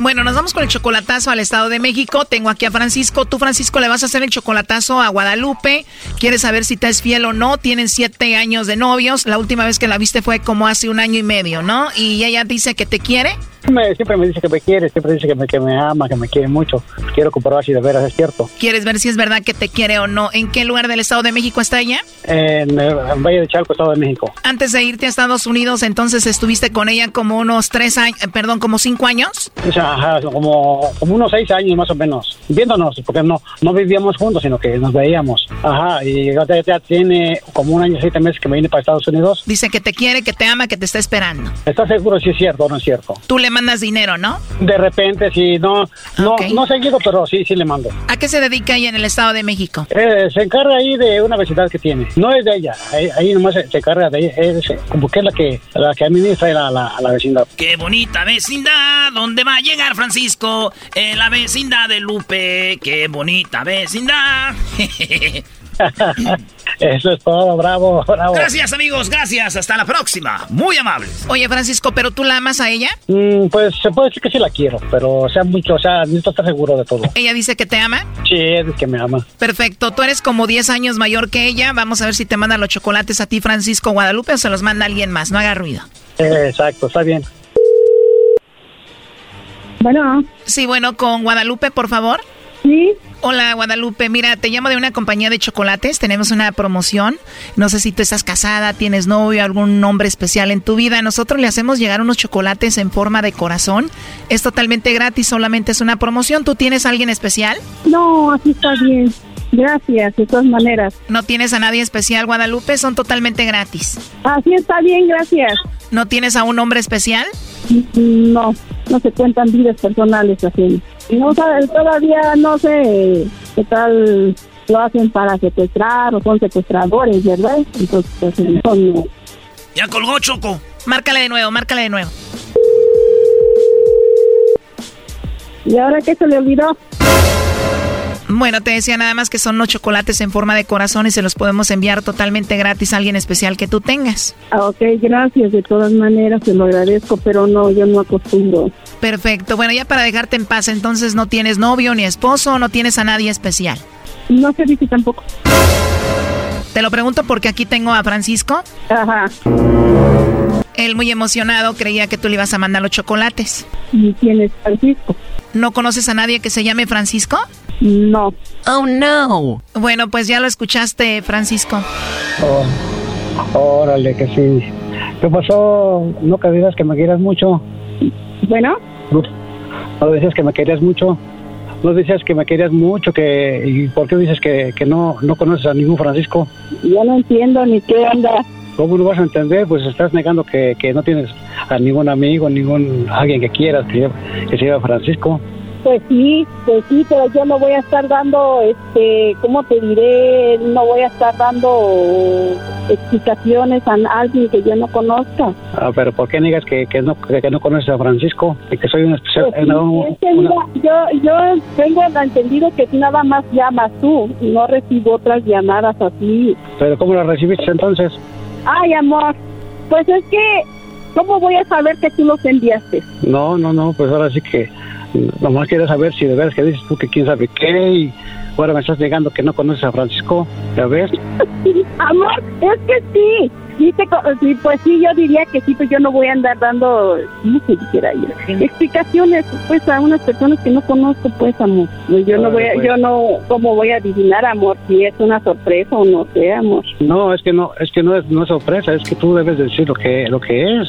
Bueno, nos vamos con el chocolatazo al Estado de México. Tengo aquí a Francisco. Tú, Francisco, le vas a hacer el chocolatazo a Guadalupe. Quieres saber si te es fiel o no. Tienen siete años de novios. La última vez que la viste fue como hace un año y medio, ¿no? Y ella dice que te quiere. Me- siempre me dice que me quiere, siempre dice que me, que me ama, que me quiere mucho. Quiero comprobar si de veras es cierto. ¿Quieres ver si es verdad que te quiere o no? ¿En qué lugar del Estado de México está ella? En, eh, en Valle de Chalco, Estado de México. Antes de irte a Estados Unidos, entonces estuviste con ella como unos tres años, perdón, como cinco años. O sea, ajá, como, como unos seis años más o menos, viéndonos, porque no, no vivíamos juntos, sino que nos veíamos. Ajá, y ya, ya tiene como un año, siete meses que me vine para Estados Unidos. Dice que te quiere, que te ama, que te está esperando. ¿Estás seguro si es cierto o no es cierto? Tú le mandas dinero, ¿no? De repente, sí, no, no, no seguido, pero sí, sí le mando. ¿A qué se dedica ella en el Estado de México? Eh, se encarga ahí de una vecindad que tiene. No es de ella, ahí, ahí nomás se, se encarga de ella, es como que es la que, la que administra la, la, la vecindad. Qué bonita vecindad, ¿dónde va a llegar Francisco? En la vecindad de Lupe, qué bonita vecindad. Eso es todo, bravo, bravo. gracias amigos, gracias, hasta la próxima. Muy amables. Oye, Francisco, ¿pero tú la amas a ella? Mm, pues se puede decir que sí la quiero, pero o sea mucho, o sea, necesito estar seguro de todo. ¿Ella dice que te ama? Sí, es que me ama. Perfecto, tú eres como 10 años mayor que ella. Vamos a ver si te manda los chocolates a ti, Francisco Guadalupe, o se los manda alguien más. No haga ruido. Exacto, está bien. Bueno. Sí, bueno, con Guadalupe, por favor. Sí. Hola, Guadalupe. Mira, te llamo de una compañía de chocolates. Tenemos una promoción. No sé si tú estás casada, tienes novio, algún nombre especial en tu vida. Nosotros le hacemos llegar unos chocolates en forma de corazón. Es totalmente gratis, solamente es una promoción. ¿Tú tienes a alguien especial? No, así está bien. Gracias, de todas maneras. ¿No tienes a nadie especial, Guadalupe? Son totalmente gratis. Así está bien, gracias. ¿No tienes a un hombre especial? No, no se cuentan vidas personales así. No sabe, todavía no sé qué tal lo hacen para secuestrar o son secuestradores, ¿verdad? Entonces, pues, son, Ya colgó Choco. Márcale de nuevo, márcale de nuevo. ¿Y ahora qué se le olvidó? Bueno, te decía nada más que son los chocolates en forma de corazón y se los podemos enviar totalmente gratis a alguien especial que tú tengas. Ah, ok, gracias, de todas maneras, se lo agradezco, pero no, yo no acostumbro. Perfecto. Bueno, ya para dejarte en paz, entonces no tienes novio ni esposo, no tienes a nadie especial. No se dice tampoco. Te lo pregunto porque aquí tengo a Francisco. Ajá. Él muy emocionado creía que tú le ibas a mandar los chocolates. ¿Y quién es Francisco? ¿No conoces a nadie que se llame Francisco? No. Oh, no. Bueno, pues ya lo escuchaste, Francisco. Oh, órale, que sí. ¿Qué pasó? ¿No que digas que me quieras mucho? Bueno. ¿No, no decías que me querías mucho? ¿No decías que me querías mucho? que ¿Y por qué dices que, que no, no conoces a ningún Francisco? Yo no entiendo ni qué onda. ¿Cómo no vas a entender? Pues estás negando que, que no tienes a ningún amigo, ningún alguien que quieras que, se llame Francisco. Pues sí, pues sí, pero yo no voy a estar dando, este, ¿cómo te diré? No voy a estar dando explicaciones a alguien que yo no conozca. Ah, pero ¿por qué negas que, que, no, que, que no conoces a Francisco? Y que soy una especial... Pues sí, una- es que una- mira, yo, yo tengo entendido que nada más llamas tú no recibo otras llamadas así. ¿Pero cómo la recibiste entonces? Ay, amor, pues es que ¿Cómo voy a saber que tú los enviaste? No, no, no, pues ahora sí que nomás quiero saber si de veras que dices tú que quién sabe qué y ahora me estás negando que no conoces a Francisco, ¿ya ves? Amor, es que sí. Sí, te pues sí, yo diría que sí, pues yo no voy a andar dando, no sé siquiera yo, explicaciones, pues a unas personas que no conozco, pues amor. Pues, Yo no voy a, pues. yo no, ¿cómo voy a adivinar, amor? Si es una sorpresa o no sé, amor. No, es que no, es que no es, no es sorpresa, es que tú debes decir lo que, lo que es,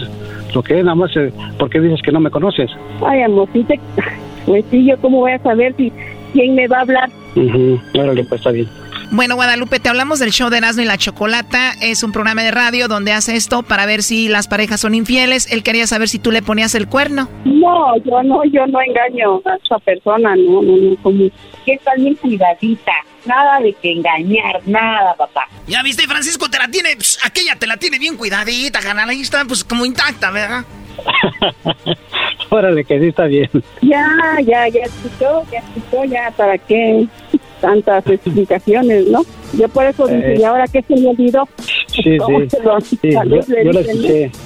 lo que es, nada más, eh, porque dices que no me conoces. Ay, amor, sí te, pues sí, yo cómo voy a saber si quién me va a hablar. Ujú, Órale, pues está bien. Bueno, Guadalupe, te hablamos del show de Erasmo y la Chocolata. Es un programa de radio donde hace esto para ver si las parejas son infieles. Él quería saber si tú le ponías el cuerno. No, yo no, yo no engaño a esa persona, no, no, no, como que estás bien cuidadita, nada de que engañar, nada, papá. Ya viste, Francisco, te la tiene, pss, aquella te la tiene bien cuidadita, canal. Ahí está, pues como intacta, ¿verdad? Órale, que sí está bien. Ya, ya, ya escuchó, ya escuchó, ya, ¿para qué tantas explicaciones, no? Yo por eso dije, Eh. ¿y ahora qué se me olvidó? Sí, ¿Cómo sí, se lo- sí, yo, le yo.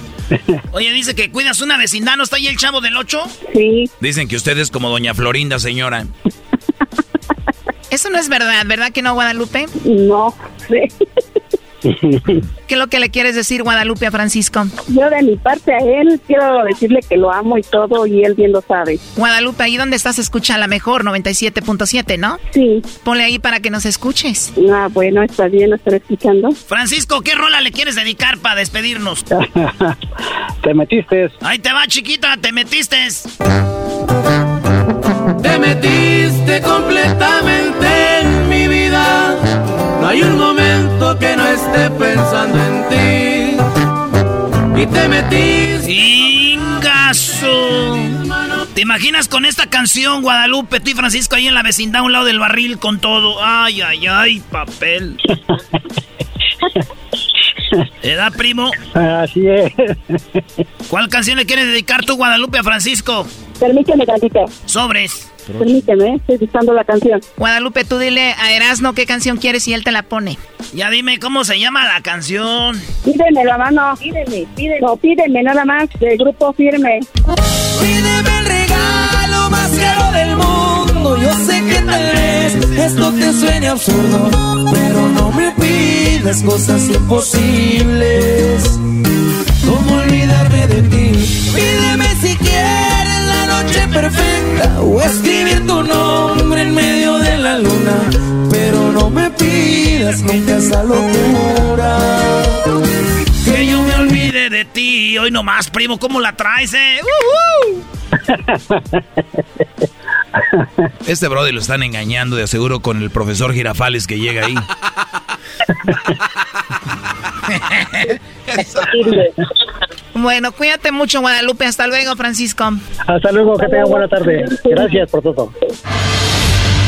Oye, dice que cuidas una vecindad, ¿no está ahí el chavo del 8? Sí. Dicen que usted es como doña Florinda, señora. Eso no es verdad, ¿verdad que no, Guadalupe? No, sí. ¿Qué es lo que le quieres decir, Guadalupe, a Francisco? Yo de mi parte a él quiero decirle que lo amo y todo y él bien lo sabe. Guadalupe, ahí donde estás escucha la mejor 97.7, ¿no? Sí. Ponle ahí para que nos escuches. Ah, bueno, está bien, lo estaré escuchando. Francisco, ¿qué rola le quieres dedicar para despedirnos? Te metiste. Ahí te va, chiquita, te metiste. Te metiste completamente en mi vida. No hay un momento que no esté pensando en ti. Y te metiste. ¡Ingazo! ¿Te imaginas con esta canción, Guadalupe, tú y Francisco ahí en la vecindad, a un lado del barril con todo? ¡Ay, ay, ay, papel! ¿Te da, primo? Así es. ¿Cuál canción le quieres dedicar tú, Guadalupe, a Francisco? Permíteme tantito. Sobres. Permíteme, estoy buscando la canción. Guadalupe, tú dile a Erasno qué canción quieres y él te la pone. Ya dime cómo se llama la canción. Pídeme la mano. Pídeme, pídeme. No, pídeme nada más del grupo firme. Pídeme el regalo más caro del mundo. Yo sé que tal vez esto te suene absurdo, pero no me pidas cosas imposibles. ¿Cómo olvidarme de ti? Pídeme si quieres la noche perfecta o escribir tu nombre en medio de la luna, pero no me pidas nunca esa locura. Que yo me olvide de ti. Hoy nomás, primo, ¿cómo la traes, eh? Este brody lo están engañando de aseguro con el profesor Girafales que llega ahí. Bueno, cuídate mucho, Guadalupe. Hasta luego, Francisco. Hasta luego, que tengan buena tarde. Gracias por todo.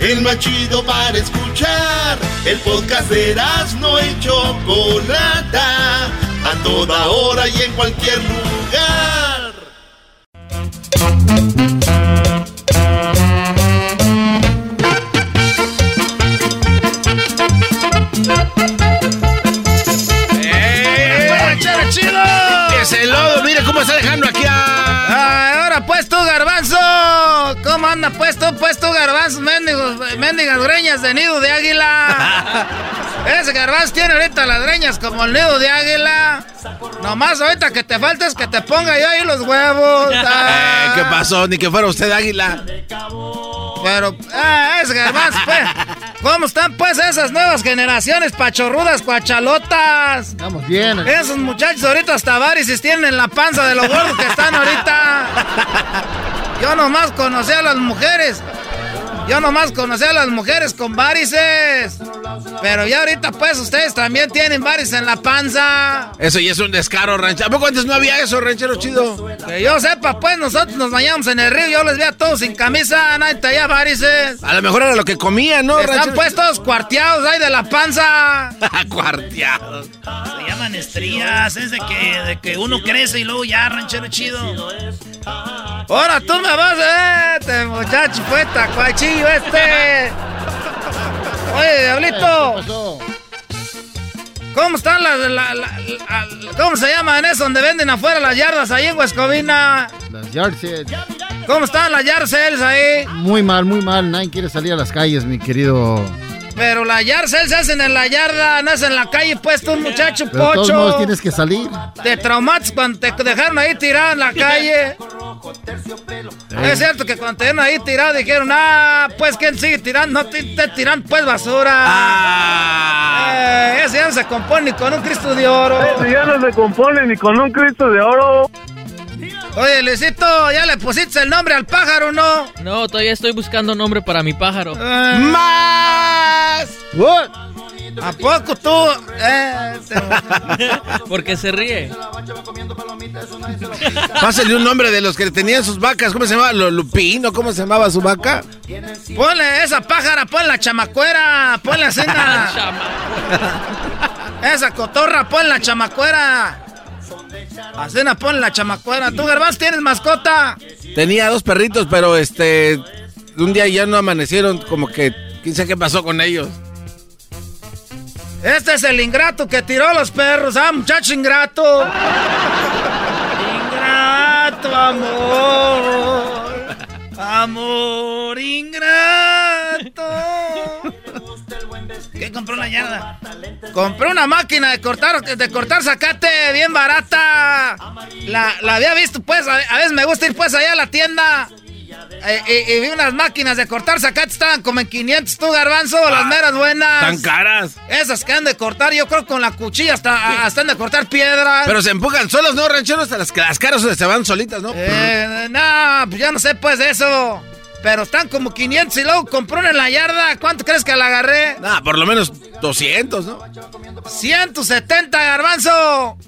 El más chido para escuchar. El podcast de Erasmo y Chocolata. A toda hora y en cualquier lugar. chido! ¡Ese lodo! ¡Mire cómo está dejando aquí a... ¿Cómo anda pues tú, pues tú, garbanzo? Mendigos, mendigas greñas de nido de águila. Ese garbanzo tiene ahorita las greñas como el nido de águila. Nomás ahorita que te falta es que te ponga yo ahí los huevos. Ah. Eh, ¿Qué pasó? Ni que fuera usted águila. Pero, ah, ese garbanzo, pues. ¿Cómo están pues esas nuevas generaciones pachorrudas, cuachalotas? Estamos bien. Esos muchachos ahorita hasta varices tienen en la panza de los gordos que están ahorita. Yo nomás conocí a las mujeres. Yo nomás conocí a las mujeres con varices. Pero ya ahorita, pues, ustedes también tienen varices en la panza. Eso ya es un descaro, ranchero. ¿A poco antes no había eso, ranchero chido? Que yo sepa, pues, nosotros nos bañamos en el río. Yo les veía todos sin camisa, nadie traía varices. A lo mejor era lo que comían, ¿no, Están ranchero? pues todos cuarteados ahí de la panza. Cuarteados. Se llaman estrías, es de que, de que uno crece y luego ya, ranchero chido. Ahora tú me vas, eh, este muchacho, pues, tacuachillo este. Oye, Diablito. ¿Cómo están las, la- la- la- ¿cómo se llaman eso donde venden afuera las yardas ahí en Huescovina? Las yard sales. ¿Cómo están las yard sales ahí? Muy mal, muy mal. Nadie quiere salir a las calles, mi querido. Pero las yard sales se hacen en la yarda, no es en la calle, pues tú, muchacho Pero de todos pocho. modos tienes que salir. Te traumates cuando te dejaron ahí tirado en la calle. Es cierto que cuando te dejaron ahí tirado dijeron, ah, pues quién sigue tirando, no te, te tiran pues basura. Eh, ese ya no se compone ni con un Cristo de oro. Ese ya no se compone ni con un Cristo de oro. Oye, Luisito, ¿ya le pusiste el nombre al pájaro, no? No, todavía estoy buscando nombre para mi pájaro. Eh. ¡Más! ¿A poco tú? Eh, Porque se ríe. Pásale un nombre de los que tenían sus vacas. ¿Cómo se llamaba? ¿Lo- ¿Lupino? ¿Cómo se llamaba su vaca? Ponle esa pájara, ponle la chamacuera, ponle la cena. esa cotorra, ponle la chamacuera. A cena, ponle la chamacuera. ¿Tú, Garbanz, tienes mascota? Tenía dos perritos, pero este. Un día ya no amanecieron, como que. ¿Quién sabe qué pasó con ellos? Este es el ingrato que tiró a los perros, ah, muchacho ingrato. ingrato, amor. Amor ingrato. ¿Qué compró la yarda? Compré una máquina de cortar, de cortar zacate bien barata. La, la había visto, pues, a, a veces me gusta ir pues allá a la tienda. Eh, y, y vi unas máquinas de cortar zacate, estaban como en 500 tú, garbanzo, las meras buenas. Tan caras. Esas que han de cortar, yo creo con la cuchilla hasta, hasta han de cortar piedras. Pero se empujan solos, ¿no, rancheros? Las, las caras se van solitas, ¿no? Eh, no, pues ya no sé pues de eso. Pero están como 500 y luego compró en la yarda. ¿Cuánto crees que la agarré? Nah, por lo menos 200, ¿no? 170, garbanzo.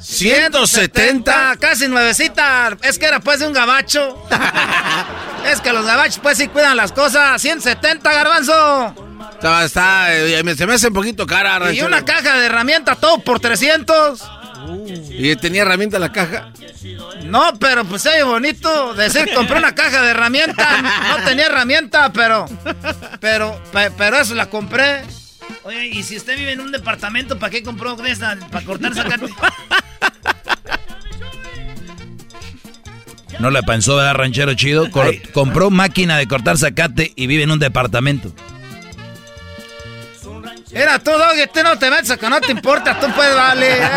170. casi nuevecita. Es que era pues de un gabacho. es que los gabachos pues sí cuidan las cosas. 170, garbanzo. Está, está, eh, se me hace un poquito cara, Y una caja de herramientas, todo por 300. ¿Y tenía herramienta la caja? No, pero pues oye bonito decir compré una caja de herramientas. No tenía herramienta, pero. Pero, pe- pero eso la compré. Oye, y si usted vive en un departamento, ¿para qué compró esta? ¿Para cortar zacate? No le pensó, ¿verdad, ranchero chido? Cor- compró máquina de cortar zacate y vive en un departamento. Era tú, Doggy, tú no te metes que no te importa, tú puedes, vale.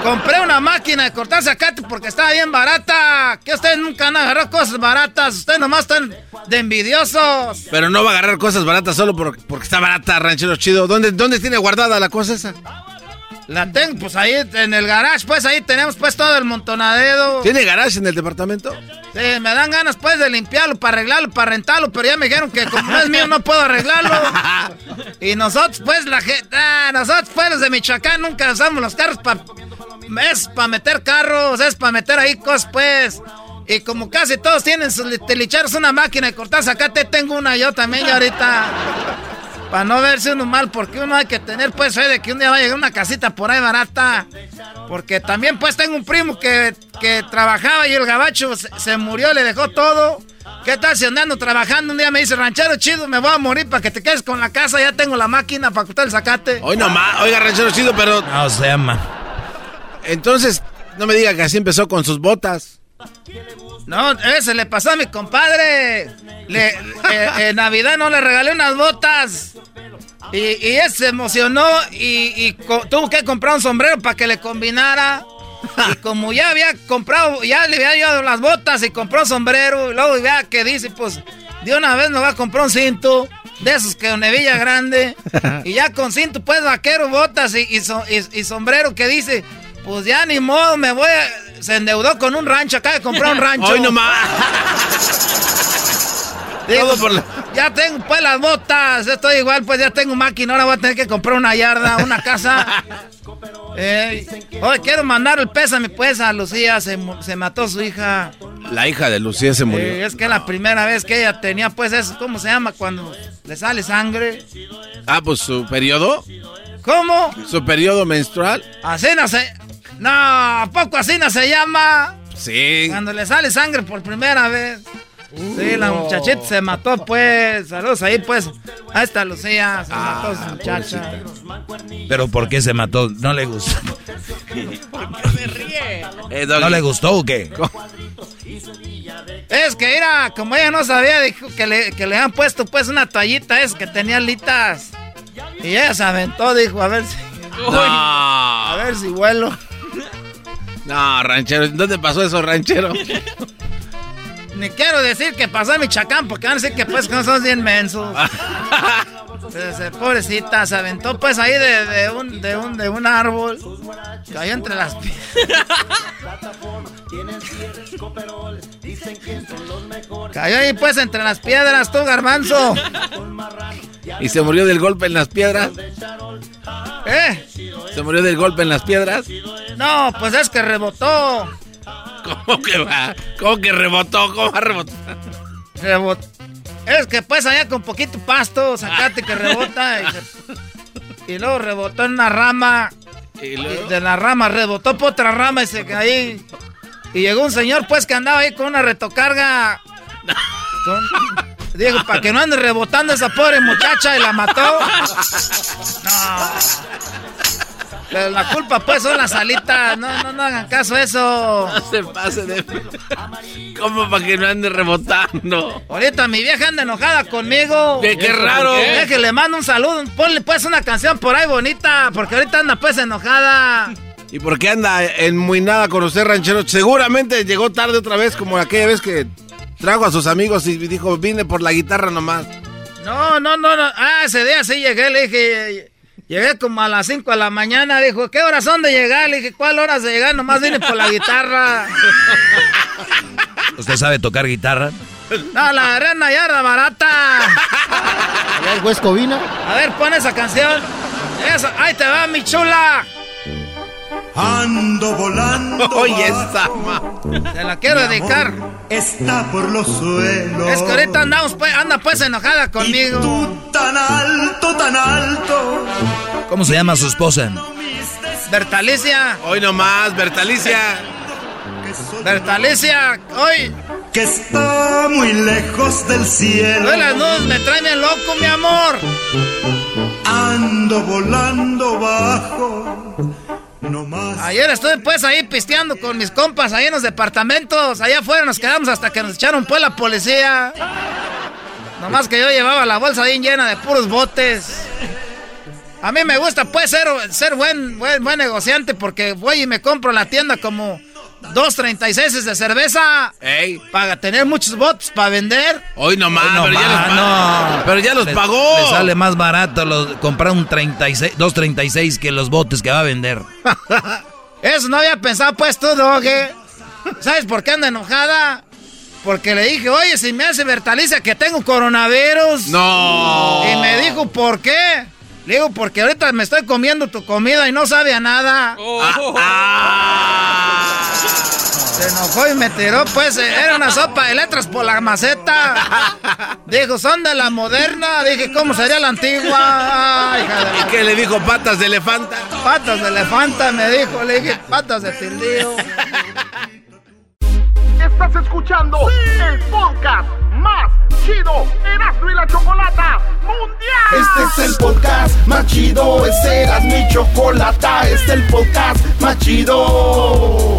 Eh, compré una máquina de cortar zacate porque estaba bien barata. Que ustedes nunca han agarrado cosas baratas. Ustedes nomás están de envidiosos. Pero no va a agarrar cosas baratas solo por- porque está barata, ranchero chido. ¿Dónde, ¿Dónde tiene guardada la cosa esa? La tengo, pues ahí en el garage, pues ahí tenemos pues todo el montonadero. ¿Tiene garage en el departamento? Sí, me dan ganas pues de limpiarlo, para arreglarlo, para rentarlo, pero ya me dijeron que como no es mío no puedo arreglarlo. y nosotros pues la gente, ah, nosotros pues los de Michoacán nunca usamos los carros para... Es para meter carros, es para meter ahí cosas pues. Y como casi todos tienen sus tilicheros una máquina de cortar zacate, tengo una yo también ya ahorita. Para no verse uno mal, porque uno hay que tener pues fe de que un día va a llegar una casita por ahí barata. Porque también pues tengo un primo que, que trabajaba y el gabacho se, se murió, le dejó todo. ¿Qué tal si andando trabajando? Un día me dice, ranchero chido, me voy a morir para que te quedes con la casa, ya tengo la máquina para cortar el zacate. Hoy nomás, oiga, ranchero chido, pero... No se llama. Entonces, no me diga que así empezó con sus botas. No, ese le pasó a mi compadre. Le, eh, en Navidad no le regalé unas botas. Y, y él se emocionó y, y tuvo que comprar un sombrero para que le combinara. Y como ya había comprado, ya le había llevado las botas y compró sombrero. Y luego vea que dice, pues, de una vez me va a comprar un cinto. De esos que una hebilla grande. Y ya con cinto, pues, vaquero, botas y, y- y sombrero que dice, pues ya ni modo, me voy a... Se endeudó con un rancho, acaba de comprar un rancho. Hoy nomás. Digo, Ya tengo pues las botas, estoy igual, pues ya tengo máquina, ahora voy a tener que comprar una yarda, una casa. Eh, oye, quiero mandar el pésame pues a Lucía, se, mató su hija. La hija de Lucía se murió. es que la primera vez que ella tenía pues eso, ¿cómo se llama? Cuando le sale sangre. Ah, pues su periodo. ¿Cómo? Su periodo menstrual. Así no se... No, ¿a poco así no se llama? Sí. Cuando le sale sangre por primera vez. sí, la muchachita se mató, pues. Saludos ahí, pues. Ahí está Lucía, se ah, mató su muchacha. ¿Pero por qué se mató? ¿No le gustó? Eh, ¿No le gustó o qué? Es que era, como ella no sabía, dijo que le, que le han puesto pues una toallita es que tenía alitas. Y ella se aventó, dijo, a ver si. A ver si vuelo. No, ranchero, ¿dónde pasó eso, ranchero? Ni quiero decir que pasó en Michoacán, porque van a decir que pues que no son bien mensos. pobrecita, se aventó pues ahí de, un, de, un, de un árbol. Cayó entre las piedras. Cayó ahí pues entre las piedras, tú, garbanzo. ¿Y se murió del golpe en las piedras? ¿Eh? ¿Se murió del golpe en las piedras? No, pues es que rebotó. ¿Cómo que va? ¿Cómo que rebotó? ¿Cómo va a rebotar? Rebotó. Es que pues allá con poquito pasto, sacate que rebota. Y, luego rebotó en una rama. ¿Y, de la rama rebotó por otra rama y se cayó. Y llegó un señor pues que andaba ahí con una retocarga. Dijo, para que no ande rebotando esa pobre muchacha y la mató. No. La culpa pues son las alitas. No, no, no hagan caso a eso. No se pase de... ¿Cómo para que no ande rebotando? Ahorita mi vieja anda enojada conmigo. ¿Qué, qué raro? Qué? que le mando un saludo. Ponle pues una canción por ahí bonita. Porque ahorita anda pues enojada. ¿Y por qué anda en muy nada con usted, ranchero? Seguramente llegó tarde otra vez, como aquella vez que trajo a sus amigos y dijo, vine por la guitarra nomás. No, no, no, no. Ah, ese día sí llegué, le dije, Llegué como a las 5 de la mañana, dijo, ¿qué horas son de llegar? Le dije, ¿cuál horas de llegar? Nomás vine por la guitarra. ¿Usted sabe tocar guitarra? No, la arena yarda barata. A ver, Huescovina. A ver, pon esa canción. Esa, ahí te va, mi chula. Ando volando. Oye, esa, Te la quiero dedicar. Está por los suelos. Es que ahorita andamos, pues, anda pues enojada conmigo. tú tan alto, tan alto. ¿Cómo se llama su esposa? Bertalicia. Hoy nomás, Bertalicia. Bertalicia, hoy. Que está muy lejos del cielo. Hoy las nubes me traen loco, mi amor. Ando volando bajo Ayer estuve pues ahí pisteando con mis compas ahí en los departamentos. Allá afuera nos quedamos hasta que nos echaron pues la policía. Nomás que yo llevaba la bolsa bien llena de puros botes. A mí me gusta pues ser, ser buen, buen, buen negociante porque voy y me compro la tienda como Dos 36 de cerveza. Ey. Para tener muchos bots para vender. Hoy nomás, pero, ya los no. pero ya los pagó. Le sale más barato comprar un 36, 236 que los botes que va a vender. Eso no había pensado pues tú, Doge. ¿Sabes por qué anda enojada? Porque le dije, oye, si me hace Bertalicia que tengo coronavirus. No. Y me dijo, ¿por qué? Le digo, porque ahorita me estoy comiendo tu comida y no sabe a nada. Oh. Ah. Se enojó y me tiró, pues, era una sopa de letras por la maceta. Dijo, son de la moderna. Dije, ¿cómo sería la antigua? ¿Y qué le dijo? ¿Patas de elefanta? Patas de elefanta, me dijo. Le dije, patas de tildío. Estás escuchando el podcast más chido, Erasmo y la Chocolata Mundial. Este es el podcast más chido, este era mi chocolata, este es el podcast más chido.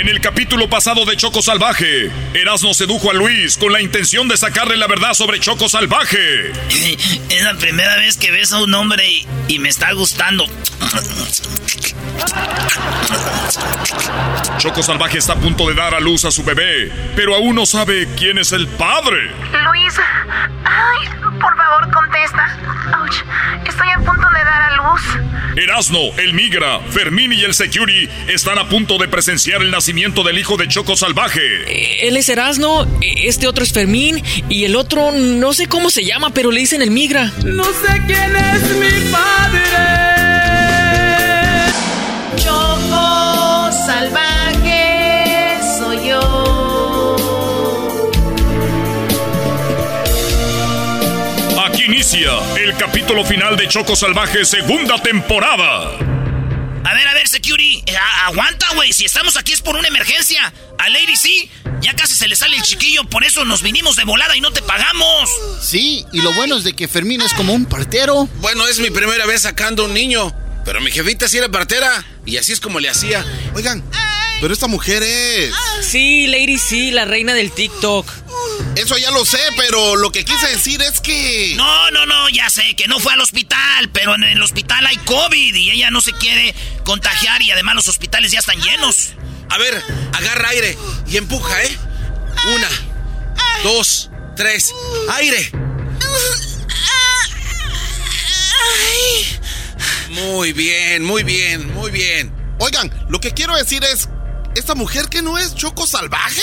En el capítulo pasado de Choco Salvaje, Erasmo sedujo a Luis con la intención de sacarle la verdad sobre Choco Salvaje. Es la primera vez que ves a un hombre y, me está gustando. Choco Salvaje está a punto de dar a luz a su bebé, pero aún no sabe quién es el padre. Luis, ay, por favor, contesta. estoy Erasno, el Migra, Fermín y el Security están a punto de presenciar el nacimiento del hijo de Choco Salvaje. Eh, él es Erasno, este otro es Fermín y el otro no sé cómo se llama, pero le dicen el Migra. No sé quién es mi padre. Choco Salvaje inicia el capítulo final de Choco Salvaje segunda temporada. A ver, a ver, security. Eh, aguanta, güey. Si estamos aquí es por una emergencia. A Lady sí, ya casi se le sale el chiquillo, por eso nos vinimos de volada y no te pagamos. Sí, y lo bueno es de que Fermín es como un partero. Bueno, es mi primera vez sacando un niño. Pero mi jefita sí era partera y así es como le hacía. Oigan, pero esta mujer es. Sí, Lady sí, la reina del TikTok. Eso ya lo sé, pero lo que quise decir es que... No, no, no, ya sé que no fue al hospital, pero en el hospital hay COVID y ella no se quiere contagiar y además los hospitales ya están llenos. A ver, agarra aire y empuja, ¿eh? Una, dos, tres, aire. Muy bien, muy bien, muy bien. Oigan, lo que quiero decir es, ¿esta mujer que no es Choco Salvaje?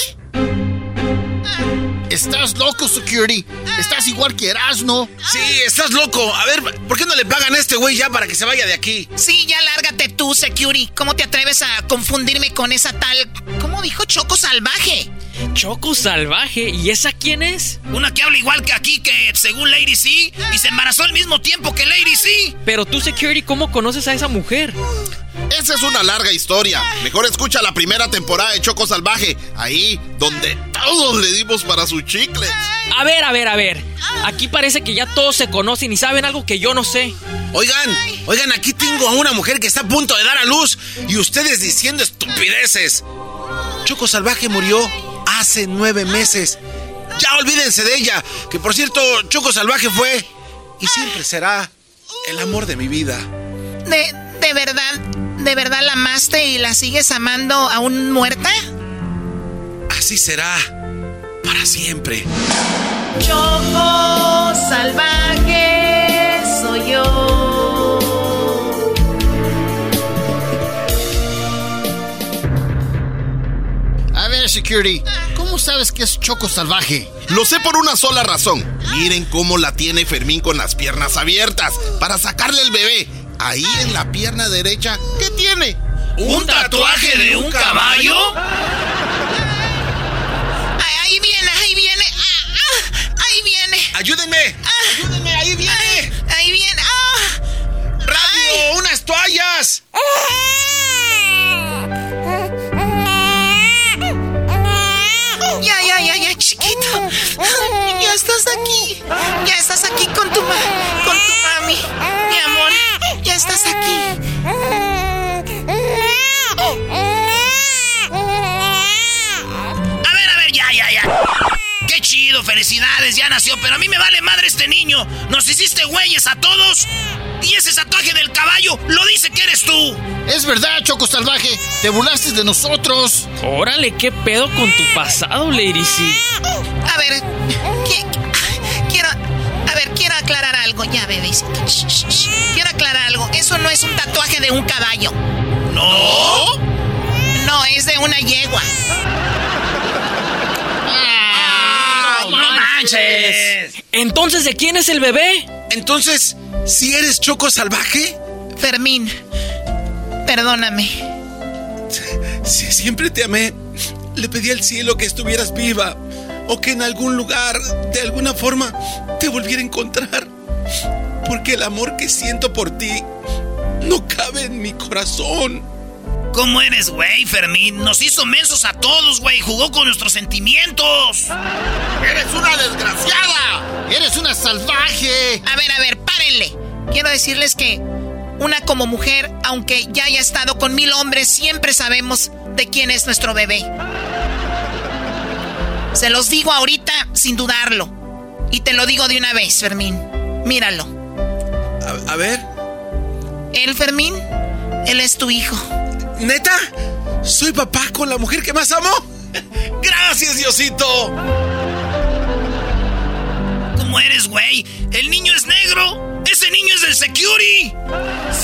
Estás loco, Security. Estás igual que Erasno. Sí, estás loco. A ver, ¿por qué no le pagan a este güey ya para que se vaya de aquí? Sí, ya lárgate tú, Security. ¿Cómo te atreves a confundirme con esa tal... ¿Cómo dijo Choco Salvaje? Choco Salvaje, ¿y esa quién es? Una que habla igual que aquí, que según Lady C, y se embarazó al mismo tiempo que Lady C. Pero tú, Security, ¿cómo conoces a esa mujer? Esa es una larga historia. Mejor escucha la primera temporada de Choco Salvaje, ahí donde todos le dimos para sus chicles. A ver, a ver, a ver. Aquí parece que ya todos se conocen y saben algo que yo no sé. Oigan, oigan, aquí tengo a una mujer que está a punto de dar a luz y ustedes diciendo estupideces. Choco Salvaje murió hace nueve meses. Ya olvídense de ella, que por cierto, Choco Salvaje fue y siempre será el amor de mi vida. ¿De, de verdad, de verdad la amaste y la sigues amando aún muerta? Así será para siempre. Choco Salvaje soy yo. Security, ¿cómo sabes que es Choco Salvaje? Lo sé por una sola razón. Miren cómo la tiene Fermín con las piernas abiertas para sacarle el bebé. Ahí en la pierna derecha, ¿qué tiene? ¿Un tatuaje de un caballo? Ahí viene, ahí viene. Ah, ah, ahí viene. Ayúdenme. Ayúdenme, ahí viene. Ahí viene. Ah. ¡Radio! ¡Unas toallas! Chiquito. Ya estás aquí. Ya estás aquí con tu, con tu mami. Mi amor, ya estás aquí. A ver, a ver, ya, ya, ya. Qué chido, felicidades, ya nació, pero a mí me vale madre este niño. Nos hiciste güeyes a todos. Y ese tatuaje del caballo lo dice que eres tú. Es verdad, Choco Salvaje. Te burlaste de nosotros. Órale, qué pedo con tu pasado, Lady C. A ver, ¿qué- quiero, a ver, quiero aclarar algo. Ya, bebecito. Quiero aclarar algo. Eso no es un tatuaje de un caballo. ¿No? No, es de una yegua. ¡No manches! Entonces, ¿de quién es el bebé? Entonces, ¿si eres Choco Salvaje? Fermín, perdóname. Si siempre te amé, le pedí al cielo que estuvieras viva o que en algún lugar, de alguna forma, te volviera a encontrar. Porque el amor que siento por ti no cabe en mi corazón. ¿Cómo eres, güey, Fermín? Nos hizo mensos a todos, güey. Jugó con nuestros sentimientos. ¡Eres una desgraciada! ¡Eres una salvaje! A ver, a ver, párenle. Quiero decirles que una como mujer, aunque ya haya estado con mil hombres, siempre sabemos de quién es nuestro bebé. Se los digo ahorita sin dudarlo. Y te lo digo de una vez, Fermín. Míralo. A, ver. Él, Fermín, él es tu hijo. ¿Neta? ¿Soy papá con la mujer que más amo? ¡Gracias, Diosito! ¿Cómo eres, güey? El niño es negro. Ese niño es del security.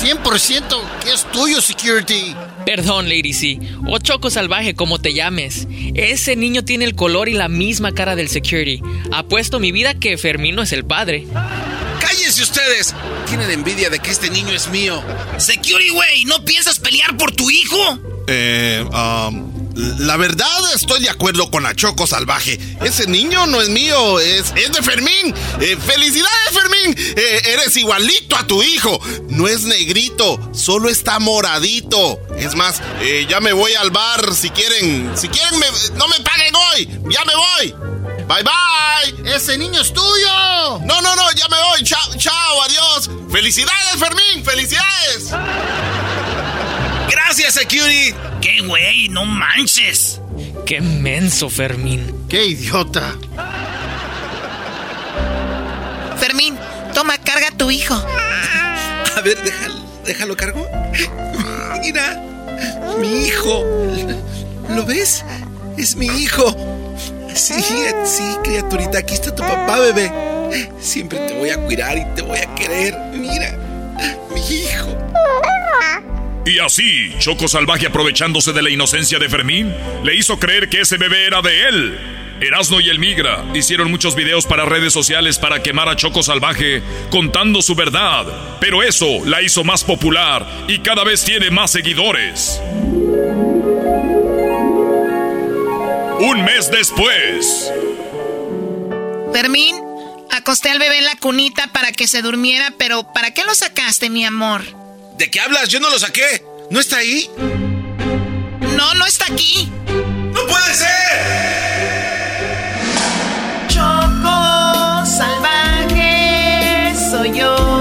100% que es tuyo, security. Perdón, Lady C. O Choco Salvaje, como te llames. Ese niño tiene el color y la misma cara del security. Apuesto mi vida que Fermino es el padre. ¡Cállense ustedes! Tienen envidia de que este niño es mío. Security, güey, ¿no piensas pelear por tu hijo? Eh, um, la verdad estoy de acuerdo con la Choco Salvaje. Ese niño no es mío, es, es de Fermín. Eh, ¡Felicidades, Fermín! Eh, eres igualito a tu hijo. No es negrito, solo está moradito. Es más, eh, ya me voy al bar. Si quieren, si quieren, no me paguen hoy. Ya me voy. Bye bye. Ese niño es tuyo. No, no, no, ya me voy. Chao, chao, adiós. Felicidades, Fermín. Felicidades. Gracias, Security. ¿Qué, güey? No manches. Qué menso, Fermín. Qué idiota. Fermín, toma, carga a tu hijo. A ver, déjalo, déjalo cargo. Mira, mi hijo. ¿Lo ves? Es mi hijo. Sí, sí, criaturita, aquí está tu papá, bebé. Siempre te voy a cuidar y te voy a querer. Mira, mi hijo. Y así, Choco Salvaje aprovechándose de la inocencia de Fermín, le hizo creer que ese bebé era de él. Erasno y el Migra hicieron muchos videos para redes sociales para quemar a Choco Salvaje contando su verdad, pero eso la hizo más popular y cada vez tiene más seguidores. Un mes después. Fermín, acosté al bebé en la cunita para que se durmiera, pero ¿para qué lo sacaste, mi amor? ¿De qué hablas? Yo no lo saqué. ¿No está ahí? No, no está aquí. ¡No puede ser! Choco salvaje soy yo.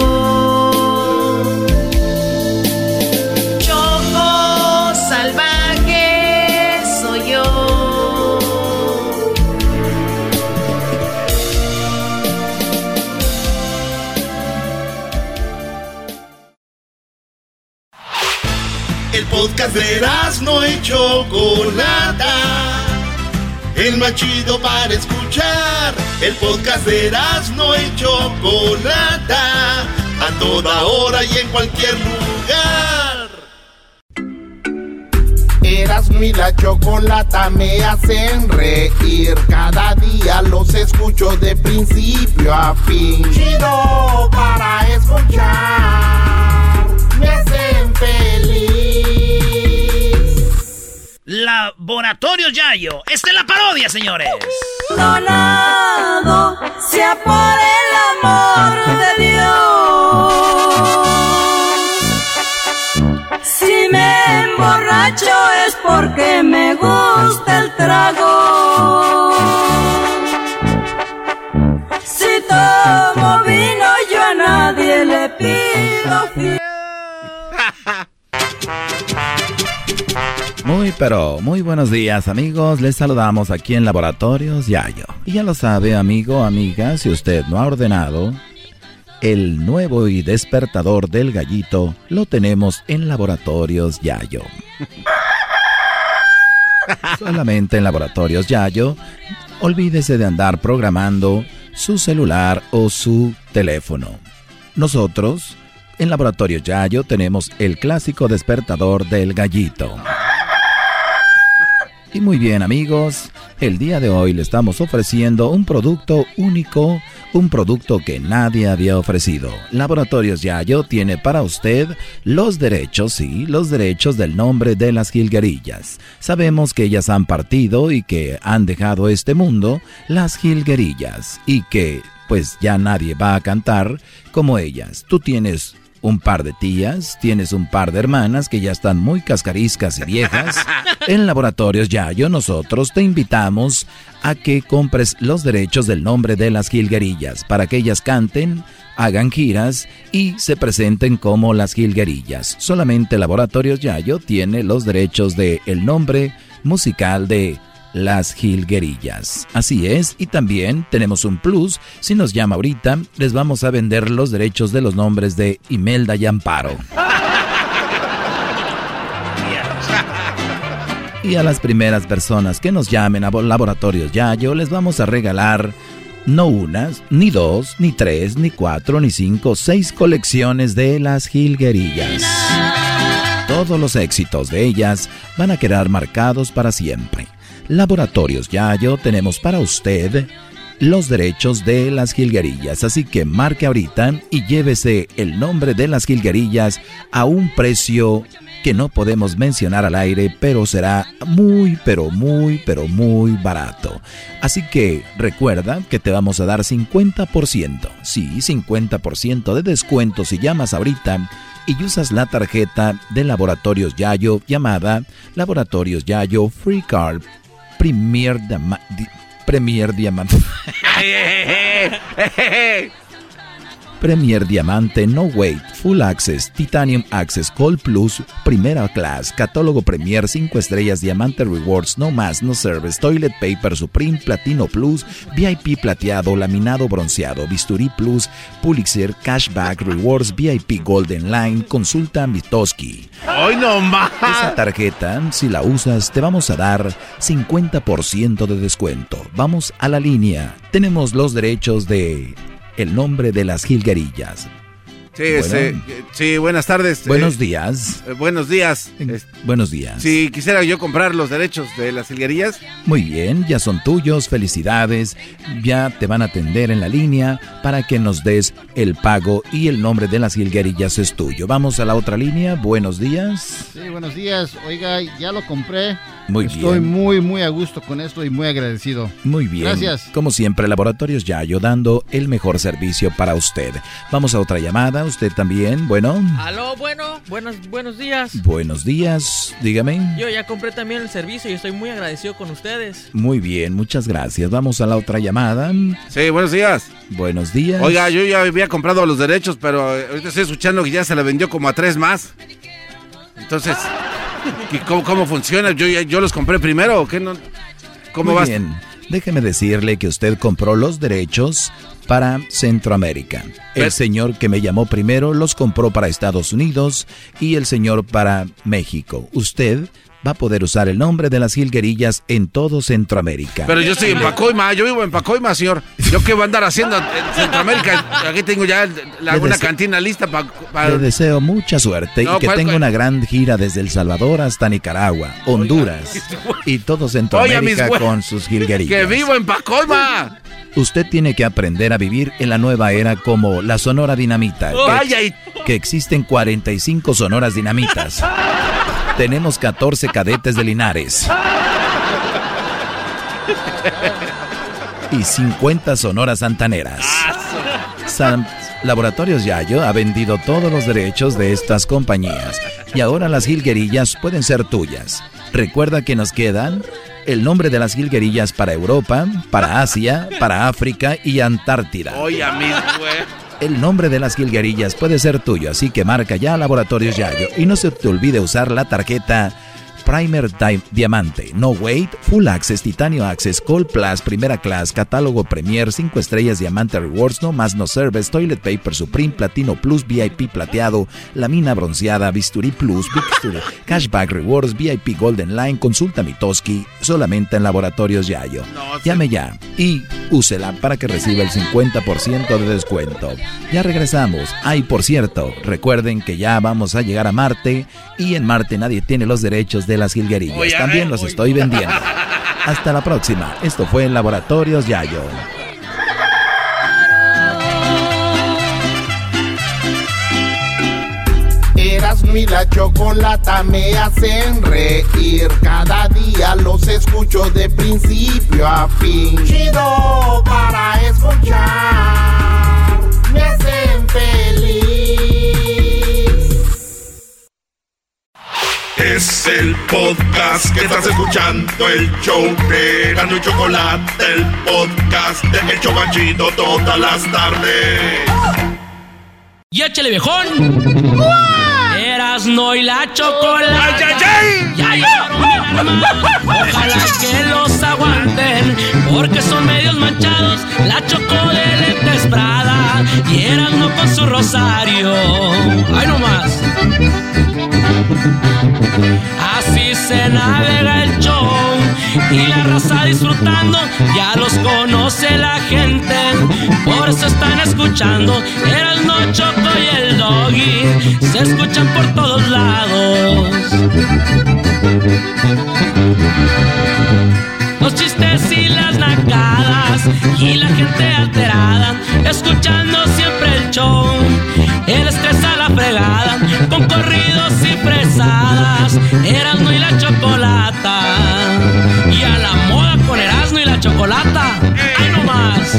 Podcast de no y Chocolata. El más chido para escuchar. El podcast de no y Chocolata. A toda hora y en cualquier lugar. Erasmo y la Chocolata me hacen reír. Cada día los escucho de principio a fin. Chido para escuchar. Me hacen. Laboratorio Yayo. Esta es la parodia, señores. Donado sea por el amor de Dios. Si me emborracho es porque me gusta el trago. Si tomo vino yo a nadie le pido fiel. Muy pero muy buenos días amigos, les saludamos aquí en Laboratorios Yayo. Y ya lo sabe amigo, amiga, si usted no ha ordenado, el nuevo y despertador del gallito lo tenemos en Laboratorios Yayo. Solamente en Laboratorios Yayo, olvídese de andar programando su celular o su teléfono. Nosotros, en Laboratorios Yayo, tenemos el clásico despertador del gallito. Y muy bien amigos, el día de hoy le estamos ofreciendo un producto único, un producto que nadie había ofrecido. Laboratorios Yayo tiene para usted los derechos, sí, los derechos del nombre de las jilguerillas. Sabemos que ellas han partido y que han dejado este mundo, las jilguerillas, y que pues ya nadie va a cantar como ellas. Tú tienes un par de tías, tienes un par de hermanas que ya están muy cascariscas y viejas. En Laboratorios Yayo nosotros te invitamos a que compres los derechos del nombre de las jilguerillas para que ellas canten, hagan giras y se presenten como las jilguerillas. Solamente Laboratorios Yayo tiene los derechos de el nombre musical de las jilguerillas. Así es, y también tenemos un plus. Si nos llama ahorita, les vamos a vender los derechos de los nombres de Imelda y Amparo. Y a las primeras personas que nos llamen a Laboratorios Yayo les vamos a regalar no unas, ni dos, ni tres, ni cuatro, ni cinco, seis colecciones de las jilguerillas. Todos los éxitos de ellas van a quedar marcados para siempre. Laboratorios Yayo tenemos para usted los derechos de las jilguerillas, así que marque ahorita y llévese el nombre de las jilguerillas a un precio que no podemos mencionar al aire, pero será muy, pero muy, pero muy barato. Así que recuerda que te vamos a dar 50%, sí, 50% de descuento si llamas ahorita y usas la tarjeta de Laboratorios Yayo llamada Laboratorios Yayo Free Card Premier, Premier Diamante. Premier Diamante, No Wait, Full Access, Titanium Access, Gold Plus, Primera Class, Catálogo Premier, 5 estrellas, Diamante Rewards, No Más, No Service, Toilet Paper Supreme, Platino Plus, VIP Plateado, Laminado Bronceado, Bisturí Plus, Pulitzer, Cashback Rewards, VIP Golden Line, Consulta Mitoski. ¡Ay, no más! Esa tarjeta, si la usas, te vamos a dar 50% de descuento. Vamos a la línea. Tenemos los derechos de el nombre de las jilguerillas. Sí, sí, buenas tardes. Buenos días. Eh, buenos días. buenos días. Si quisiera yo comprar los derechos de las jilguerillas. Muy bien, ya son tuyos, felicidades. Ya te van a atender en la línea para que nos des el pago y el nombre de las jilguerillas es tuyo. Vamos a la otra línea, buenos días. Sí, buenos días. Oiga, ya lo compré. Muy bien. Estoy muy, muy a gusto con esto y muy agradecido. Muy bien. Gracias. Como siempre, Laboratorios Yayo dando el mejor servicio para usted. Vamos a otra llamada. Usted también, bueno. Aló, bueno, buenos, buenos días. Buenos días, dígame. Yo ya compré también el servicio y estoy muy agradecido con ustedes. Muy bien, muchas gracias. Vamos a la otra llamada. Sí, buenos días. Buenos días. Oiga, yo ya había comprado los derechos, pero ahorita estoy escuchando que ya se le vendió como a tres más. Entonces, cómo, cómo, funciona? ¿Yo, ¿Yo los compré primero o qué? No, ¿Cómo Muy bien. Déjeme decirle que usted compró los derechos para Centroamérica. El señor que me llamó primero los compró para Estados Unidos y el señor para México. Usted va a poder usar el nombre de las jilguerillas en todo Centroamérica. Pero yo estoy en Pacoima, yo vivo en Pacoima, señor. ¿Yo qué voy a andar haciendo en Centroamérica? Aquí tengo ya la, una cantina lista para... Le deseo mucha suerte y que tenga una gran gira desde El Salvador hasta Nicaragua, Honduras y todo Centroamérica con sus jilguerillas. ¡Que vivo en Pacoima! Usted tiene que aprender a vivir en la nueva era como la Sonora Dinamita. Que, que existen 45 Sonoras Dinamitas. Tenemos 14 cadetes de Linares. Y 50 sonoras santaneras. Laboratorios Yayo ha vendido todos los derechos de estas compañías. Y ahora las jilguerillas pueden ser tuyas. Recuerda que nos quedan el nombre de las jilguerillas para Europa, para Asia, para África y Antártida. Oye, el nombre de las jilguerillas puede ser tuyo, así que marca ya Laboratorios Yayo y no se te olvide usar la tarjeta Primer Diamante, No Wait, Full Access, Titanio Access, Gold Plus, Primera Class, Catálogo Premier, 5 estrellas, Diamante Rewards, No Más No Service, Toilet Paper Supreme, Platino Plus, VIP Plateado, Lamina Bronceada, Bisturí Plus, Cashback Rewards, VIP Golden Line, Consulta Mitoski, solamente en Laboratorios Yayo. Llame ya y úsela para que reciba el 50% de descuento. Ya regresamos. Ay, por cierto, recuerden que ya vamos a llegar a Marte y en Marte nadie tiene los derechos de de las jilguerillas. También los estoy vendiendo. Hasta la próxima. Esto fue en Laboratorios Yayo. Erasmo y la chocolata me hacen reír. Cada día los escucho de principio a fin. Chido para escuchar. Me hacen el podcast que estás escuchando, el show de Gano y Chocolate, el podcast de El Chocachito todas las tardes. ¡Y échale viejón! Eras no y la chocolate. ¡Ay, ay, ay! Ojalá que los aguanten. Porque son medios manchados. La chocó de lentes Prada. Y eran no con su rosario. ¡Ay, no más! Así se navega el show y la raza disfrutando, ya los conoce la gente, por eso están escuchando. El no choco y el doggy, se escuchan por todos lados. Los chistes y las nacadas y la gente alterada, escuchando siempre el show, el estrés con corridos y fresadas, Erasmo y la chocolata, y a la moda con Erasmo y la chocolata, ¡ay no más!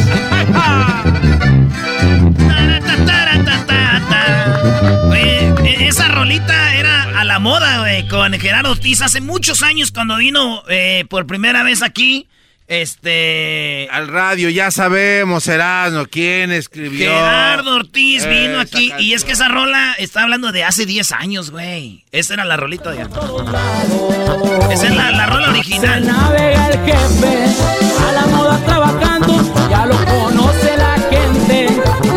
E- esa rolita era a la moda, con Gerardo Ortiz hace muchos años cuando vino eh, por primera vez aquí. Este. Al radio, ya sabemos, Erasmo, quién escribió. Gerardo Ortiz vino aquí y es que esa rola está hablando de hace 10 años, güey. Esa era la rolita de Esa es la, la rola original. navega el jefe, a la moda trabajando, ya lo conoce la gente,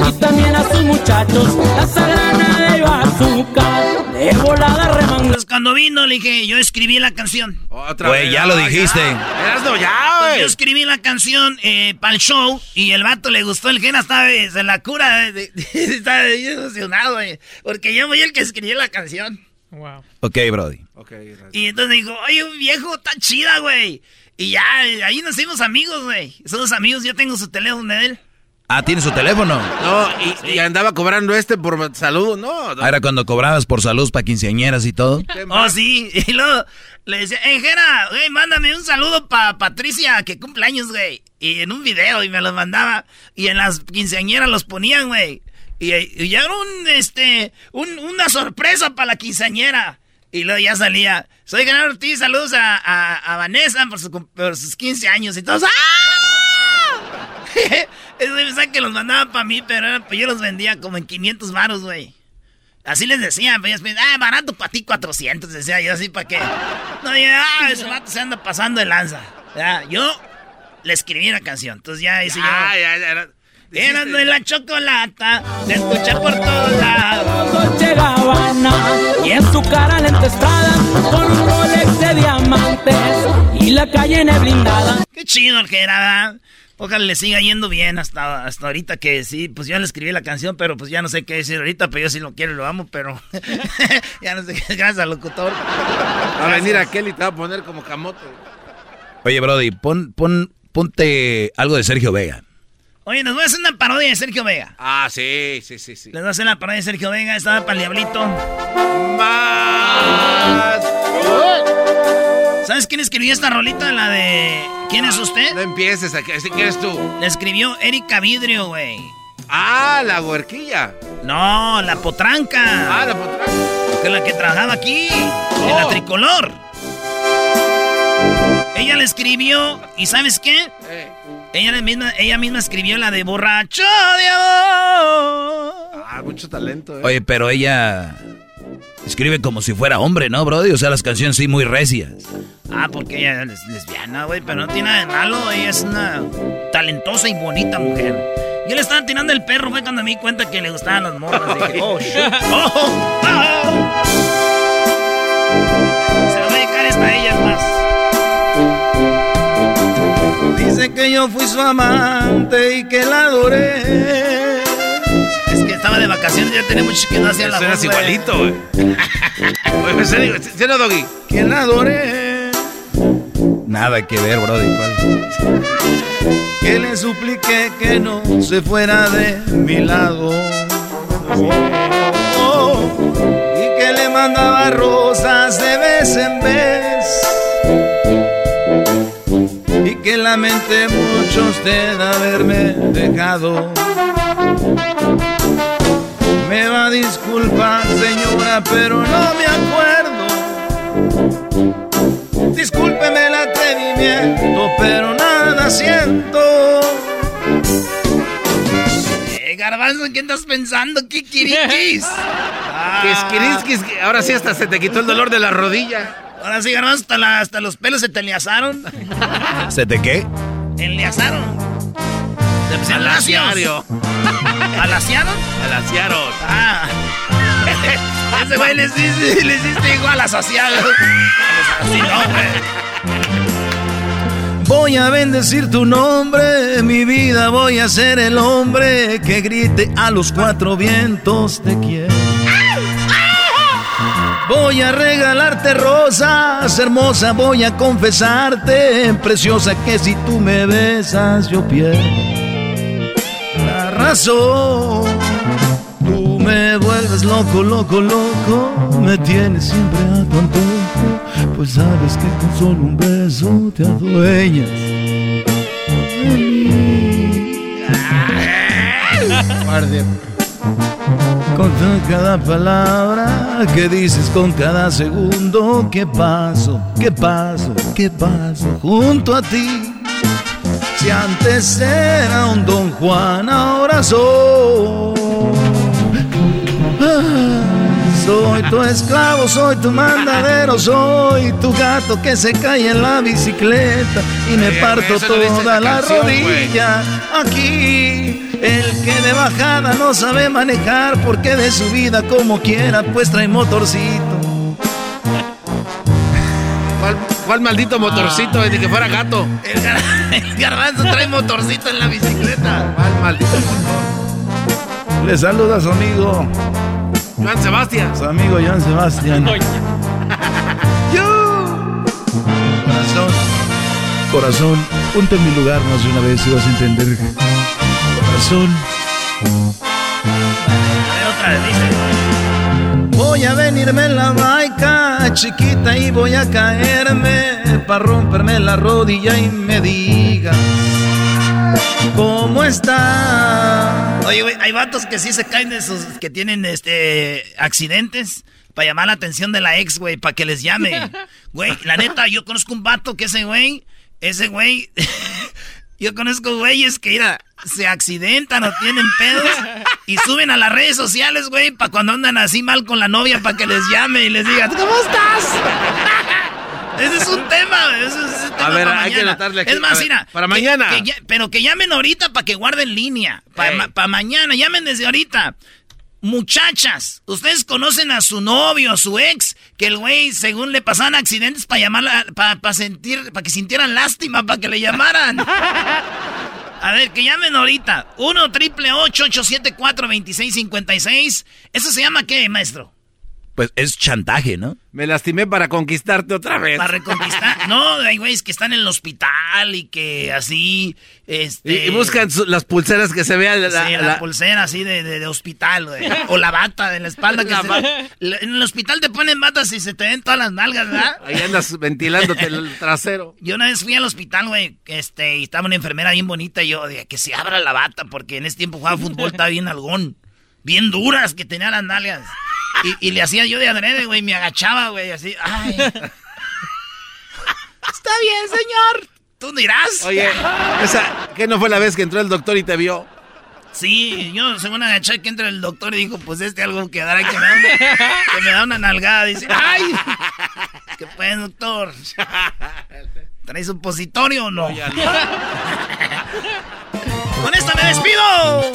y también a sus muchachos, la sagrana de azúcar, de volada remangada. Entonces, cuando vino, le dije, yo escribí la canción. Otra Güey, ya lo dijiste. Erasmo, ya, Entonces, güey. yo escribí la canción eh, para el show y el vato le gustó. El Gena estaba eh, se la cura. estaba emocionado, güey. Porque yo fui el que escribió la canción. Wow. Ok, Brody. Y entonces dijo, oye, un viejo, está chida, güey. Y ya, eh, ahí nos hicimos amigos, güey. Somos amigos, yo tengo su teléfono de él. Ah, ¿tiene su teléfono? No, y, y andaba cobrando este por salud, no. Ah, era cuando cobrabas por salud para quinceañeras y todo. Oh, sí. Y luego le decía, eh, Jera, güey, mándame un saludo para Patricia, que cumple años, güey. Y en un video, y me los mandaba. Y en las quinceañeras los ponían, güey. Y, y ya era un, este, un- una sorpresa para la quinceañera. Y luego ya salía, soy Gerardo Ortiz, saludos a, a- a Vanessa por, su por sus 15 años. Y todos, ¡ah! Eso pensaban que los mandaban para mí, pero era- pues yo los vendía como en 500 varos, güey. Así les decían, pues, ah, barato para ti 400, decía yo así, ¿para qué? No, yo, ah, ese vato se anda pasando de lanza. Ya, yo le escribí la canción, entonces ya hice Ah, yo. ya, ya. era- de la chocolata, se escucha por todos lados. Dolce Gabbana y en su cara la estrada con un Rolex de diamantes y la calle blindada. Qué chido el que era, ¿verdad? Ojalá le siga yendo bien hasta, hasta ahorita que sí, pues yo le escribí la canción, pero pues ya no sé qué decir ahorita, pero yo sí lo quiero y lo amo, pero ya no sé qué, gracias al locutor. Va a venir aquel y te va a poner como camote. Oye, Brody, pon, pon, ponte algo de Sergio Vega. Oye, nos voy a hacer una parodia de Sergio Vega. Ah, sí, sí, sí, sí. Les voy a hacer la parodia de Sergio Vega, estaba para el diablito. Más. ¿Sabes quién escribió esta rolita? La de. ¿Quién es usted? No empieces a que eres tú. La escribió Erika Vidrio, güey. Ah, la huerquilla. No, la potranca. Ah, la potranca. Que la que trabajaba aquí, en la Oh. tricolor. Ella la escribió, ¿y sabes qué? Eh. Ella misma, ella misma escribió la de borracho de amor. Ah, mucho talento, eh. Oye, pero ella escribe como si fuera hombre, ¿no, Brody? O sea, las canciones sí muy recias. Ah, porque ella es lesbiana, güey, pero no tiene nada de malo. Ella es una talentosa y bonita mujer. Yo le estaba tirando el perro, fue cuando me di cuenta que le gustaban las morras. Dije, oh, shit. Oh, oh, oh. Se lo voy a dedicar esta a ella, es más. Dice que yo fui su amante y que la adoré. Que estaba de vacaciones, ya tenía mucho que no hacía la Suenas voz, igualito, güey. ¿en serio? La adoré. Nada que ver, Brody. ¿cuál? que le supliqué que no se fuera de mi lado. Oh, y que le mandaba rosas de vez en vez. Y que lamenté mucho usted haberme dejado. Me va a disculpar, señora, pero no me acuerdo Discúlpeme el atrevimiento, pero nada siento. Eh, Garbanzo, ¿en qué estás pensando? ¿Qué quiriquis? ahora sí hasta se te quitó el dolor de la rodilla. Ahora sí, Garbanzo, hasta, hasta los pelos se te enliazaron. ¿Se te qué? Enliazaron. Se Alaciaron. ¿Alaciaron? Alaciaron. Ah. Ese güey les dice, les dice igual asociado. Así no, güey. Voy a bendecir tu nombre, mi vida voy a ser el hombre que grite a los cuatro vientos te quiero. Voy a regalarte rosas, hermosa, voy a confesarte, preciosa, que si tú me besas yo pierdo Tú me vuelves loco, loco, loco, me tienes siempre a tu antojo, pues sabes que con solo un beso te adueñas. Guardia. Con cada palabra que dices, con cada segundo que paso, que paso, que paso junto a ti. Si antes era un don Juan, ahora soy. Soy tu esclavo, soy tu mandadero, soy tu gato que se cae en la bicicleta y me Oye, parto toda la canción, rodilla. Aquí, el que de bajada no sabe manejar porque de su vida como quiera, pues trae motorcito. ¿Cuál, cuál maldito motorcito? Ni que fuera gato. El, gar- el garbanzo trae motorcito en la bicicleta. ¿Cuál maldito motor? Le saluda a su amigo, Juan Sebastián. su amigo Joan Sebastián. Corazón, corazón, ponte en mi lugar más de una vez y vas a entender. Corazón. otra vez dice. Voy a venirme en la baica, chiquita, y voy a caerme para romperme la rodilla y me digas cómo está. Oye, güey, hay vatos que sí se caen de sus. que tienen este. accidentes. Para llamar la atención de la ex, güey, para que les llame. Güey, la neta, yo conozco un vato que ese güey. Ese güey. yo conozco güeyes que, mira, se accidentan o tienen pedos. Y suben a las redes sociales, güey, para cuando andan así mal con la novia, para que les llame y les diga, ¿cómo estás? Ese es un tema, ese es ese tema ver, para hay que mañana. anotarle aquí. Es A más, ver, mira, para que- mañana. que pero que llamen ahorita para que guarden línea. Para mañana, llamen desde ahorita. Muchachas, ustedes conocen a su novio, a su ex, que el güey, según le pasaban accidentes para llamarla, para sentir, para que sintieran lástima, para que le llamaran. A ver, que llamen ahorita. 1 triple 874 2656 ¿Eso se llama qué, maestro? Pues es chantaje, ¿no? Me lastimé para conquistarte otra vez. Para reconquistar. No, hay güeyes que están en el hospital y que así. Este, Y, y buscan su- las pulseras que se vean. La, sí, la, la- pulsera así de, de- de hospital, güey. O la bata de la espalda. Que se- en el hospital te ponen batas y se te ven todas las nalgas, ¿verdad? Ahí andas ventilándote el trasero. Yo una vez fui al hospital, güey, este, y estaba una enfermera bien bonita y yo dije que se abra la bata porque en ese tiempo jugaba fútbol, estaba bien algón. Bien duras que tenía las nalgas. Y, y le hacía yo de adrede, güey, me agachaba, güey, así. Ay. Está bien, señor. Tú dirás. Oye, esa, ¿qué no fue la vez que entró el doctor y te vio? Sí, yo según agaché que entra el doctor y dijo, pues este algo que dará que me da una, que me da una nalgada. Dice, ¡ay! ¿Qué pues, doctor? ¿Traes supositorio o no? ¡Con esta me despido!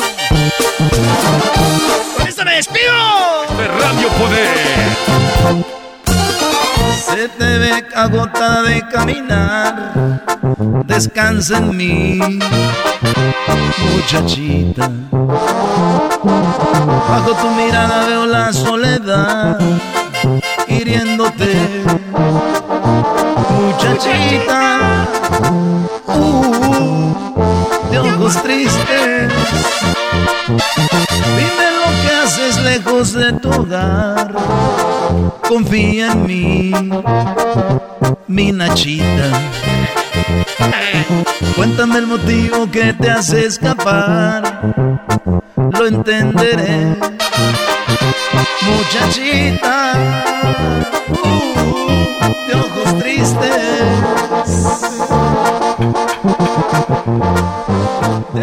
¡Con esta me despido! De Radio Poder. Se te ve agotada de caminar. Descansa en mí, muchachita. Bajo tu mirada veo la soledad hiriéndote, muchachita. Uh, de ojos tristes. Dime lo que haces lejos de tu hogar. Confía en mí, mi Nachita. Cuéntame el motivo que te hace escapar. Lo entenderé, muchachita. Uh, de ojos tristes.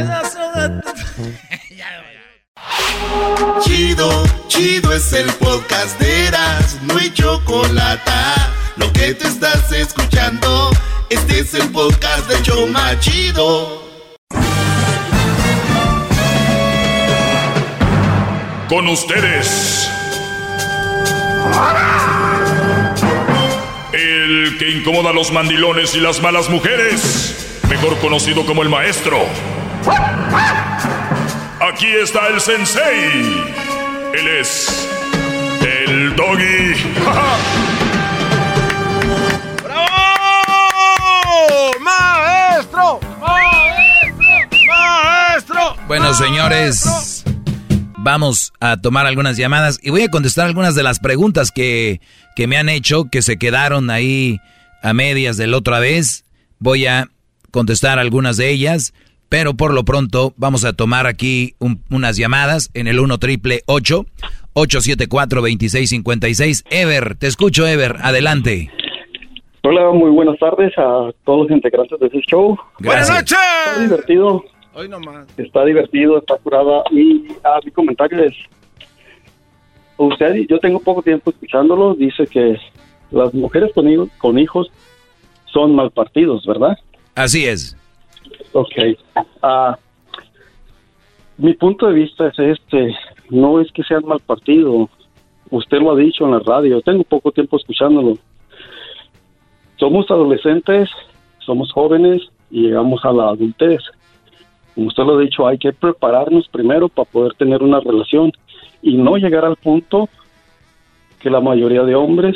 Chido, chido es el podcast de Eras, no hay chocolate. Lo que te estás escuchando, este es el podcast de Choma Chido. Con ustedes. El que incomoda a los mandilones y las malas mujeres, mejor conocido como el maestro. Aquí está el sensei. Él es el doggy. ¡Bravo! ¡Maestro! ¡Maestro! ¡Maestro! Bueno, señores, vamos a tomar algunas llamadas y voy a contestar algunas de las preguntas que, que me han hecho, que se quedaron ahí a medias de la otra vez. Voy a contestar algunas de ellas. Pero por lo pronto vamos a tomar aquí unas llamadas en el 1 triple 874 2656. Ever, te escucho, Ever, adelante. Hola, muy buenas tardes a todos los integrantes de este show. Buenas noches. Está divertido. Hoy nomás. Está divertido, está curada. Y a mi comentario es: Usted, yo tengo poco tiempo escuchándolo, dice que las mujeres con hijos, con hijos son mal partidos, ¿verdad? Así es. Ok. Ah, mi punto de vista es este, no es que sea mal partido, usted lo ha dicho en la radio, tengo poco tiempo escuchándolo. Somos adolescentes, somos jóvenes y llegamos a la adultez. Como usted lo ha dicho, hay que prepararnos primero para poder tener una relación y no llegar al punto que la mayoría de hombres,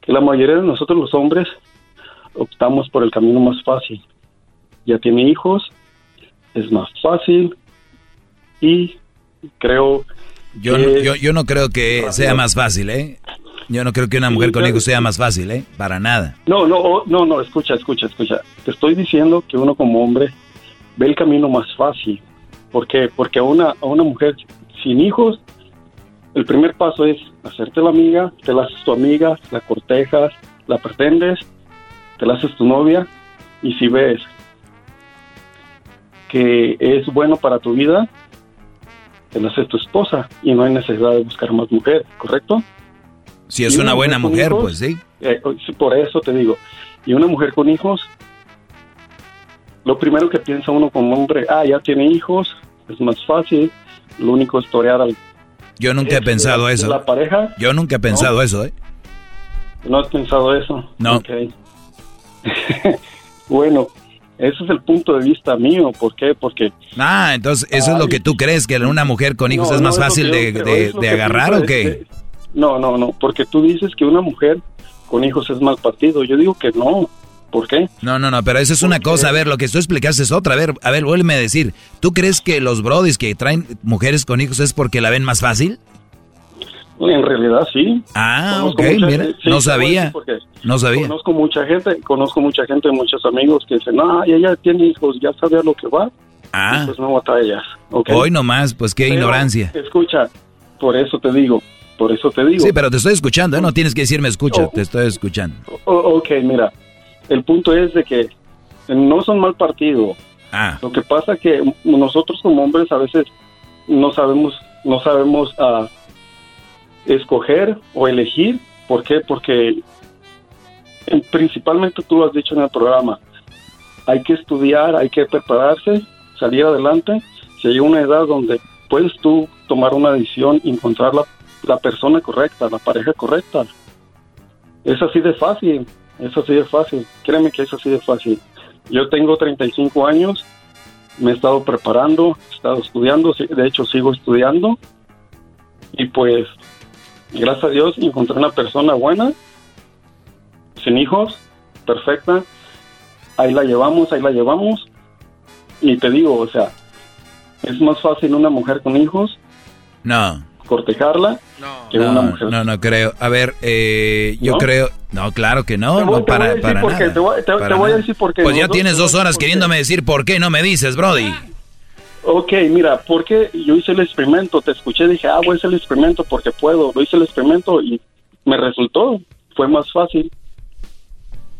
que la mayoría de nosotros los hombres optamos por el camino más fácil ya tiene hijos, es más fácil y creo yo, yo, yo no creo que sea más fácil, ¿eh? Yo no creo que una mujer con hijos sea más fácil, ¿eh? Para nada. No, no, no, no, escucha, escucha, escucha. Te estoy diciendo que uno como hombre ve el camino más fácil. ¿Por qué? Porque a una, a una mujer sin hijos, el primer paso es hacerte la amiga, te la haces tu amiga, la cortejas, la pretendes, te la haces tu novia, y si ves que es bueno para tu vida, te la haces tu esposa y no hay necesidad de buscar más mujer, ¿correcto? Si es una, buena mujer, pues sí. Eh, por eso te digo, y una mujer con hijos, lo primero que piensa uno como hombre, ah, ya tiene hijos, es más fácil, lo único es torear al... Yo nunca he pensado eso. La pareja. Yo nunca he pensado eso, ¿eh? No has pensado eso. No. bueno, ese es el punto de vista mío. ¿Por qué? Porque... Ah, entonces, ¿eso es lo que tú crees? ¿Que una mujer con hijos es más fácil de, agarrar o qué? no, no, no. Porque tú dices que una mujer con hijos es mal partido. Yo digo que no. ¿Por qué? No, no, no, pero eso es una cosa. A ver, lo que tú explicaste es otra. A ver, a ver, vuélveme a decir. ¿Tú crees que los brodis que traen mujeres con hijos es porque la ven más fácil? En realidad sí. Ah, ok, mira, no sabía. No sabía. Conozco mucha gente, conozco mucha gente, muchos amigos que dicen, no, ella tiene hijos, ya sabe a lo que va. Ah. Pues no ella. Hoy nomás, pues qué ignorancia. Escucha, por eso te digo, por eso te digo. Sí, pero te estoy escuchando, ¿eh? no tienes que decirme escucha, oh. te estoy escuchando. ok, mira, el punto es de que no son mal partido. Ah. Lo que pasa que nosotros como hombres a veces no sabemos, no sabemos uh, escoger o elegir. ¿Por qué? Porque principalmente tú lo has dicho en el programa, hay que estudiar, hay que prepararse, salir adelante. Si hay una edad donde puedes tú tomar una decisión y encontrar la, la persona correcta, la pareja correcta. Es así de fácil, es así de fácil. Créeme que es así de fácil. Yo tengo 35 años, me he estado preparando, he estado estudiando, de hecho sigo estudiando y pues gracias a Dios encontré una persona buena, sin hijos, perfecta. Ahí la llevamos, ahí la llevamos. Y te digo, o sea, es más fácil una mujer con hijos. No. Cortejarla que una mujer. No, no creo. A ver, eh, yo creo. No, claro que no. no para, para nada. Te voy, a decir por qué. Pues ya tienes dos horas queriéndome decir por qué no me dices, Brody. Ok, mira, porque yo hice el experimento, te escuché, dije, ah, voy a hacer el experimento porque puedo. Lo hice el experimento y me resultó, fue más fácil.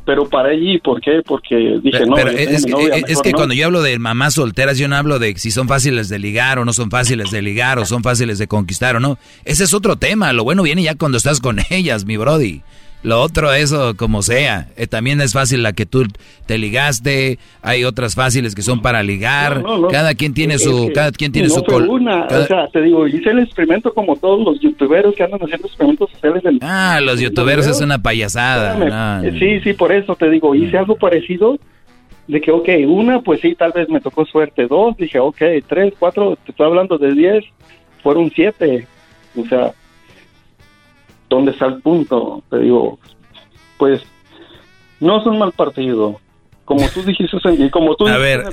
pero para allí, ¿por qué? Porque dije, no, es, que, cuando yo hablo de mamás solteras, yo no hablo de si son fáciles de ligar o no son fáciles de ligar o son fáciles de conquistar o no. Ese es otro tema. Lo bueno viene ya cuando estás con ellas, mi brody. Lo otro, eso como sea. Eh, también es fácil la que tú te ligaste. Hay otras fáciles que son para ligar. Cada quien tiene su, cada quien tiene su col una, o sea, te digo, hice el experimento como todos los youtuberos que andan haciendo experimentos sociales. ah, los youtuberos es una payasada. Sí, sí, por eso te digo, hice algo parecido. De que, ok, una, pues sí, tal vez me tocó suerte. Dos, dije, ok, tres, cuatro, te estoy hablando de diez, fueron siete. O sea, ¿dónde está el punto? Te digo, pues no es un mal partido. Como tú dijiste, y como tú A ver,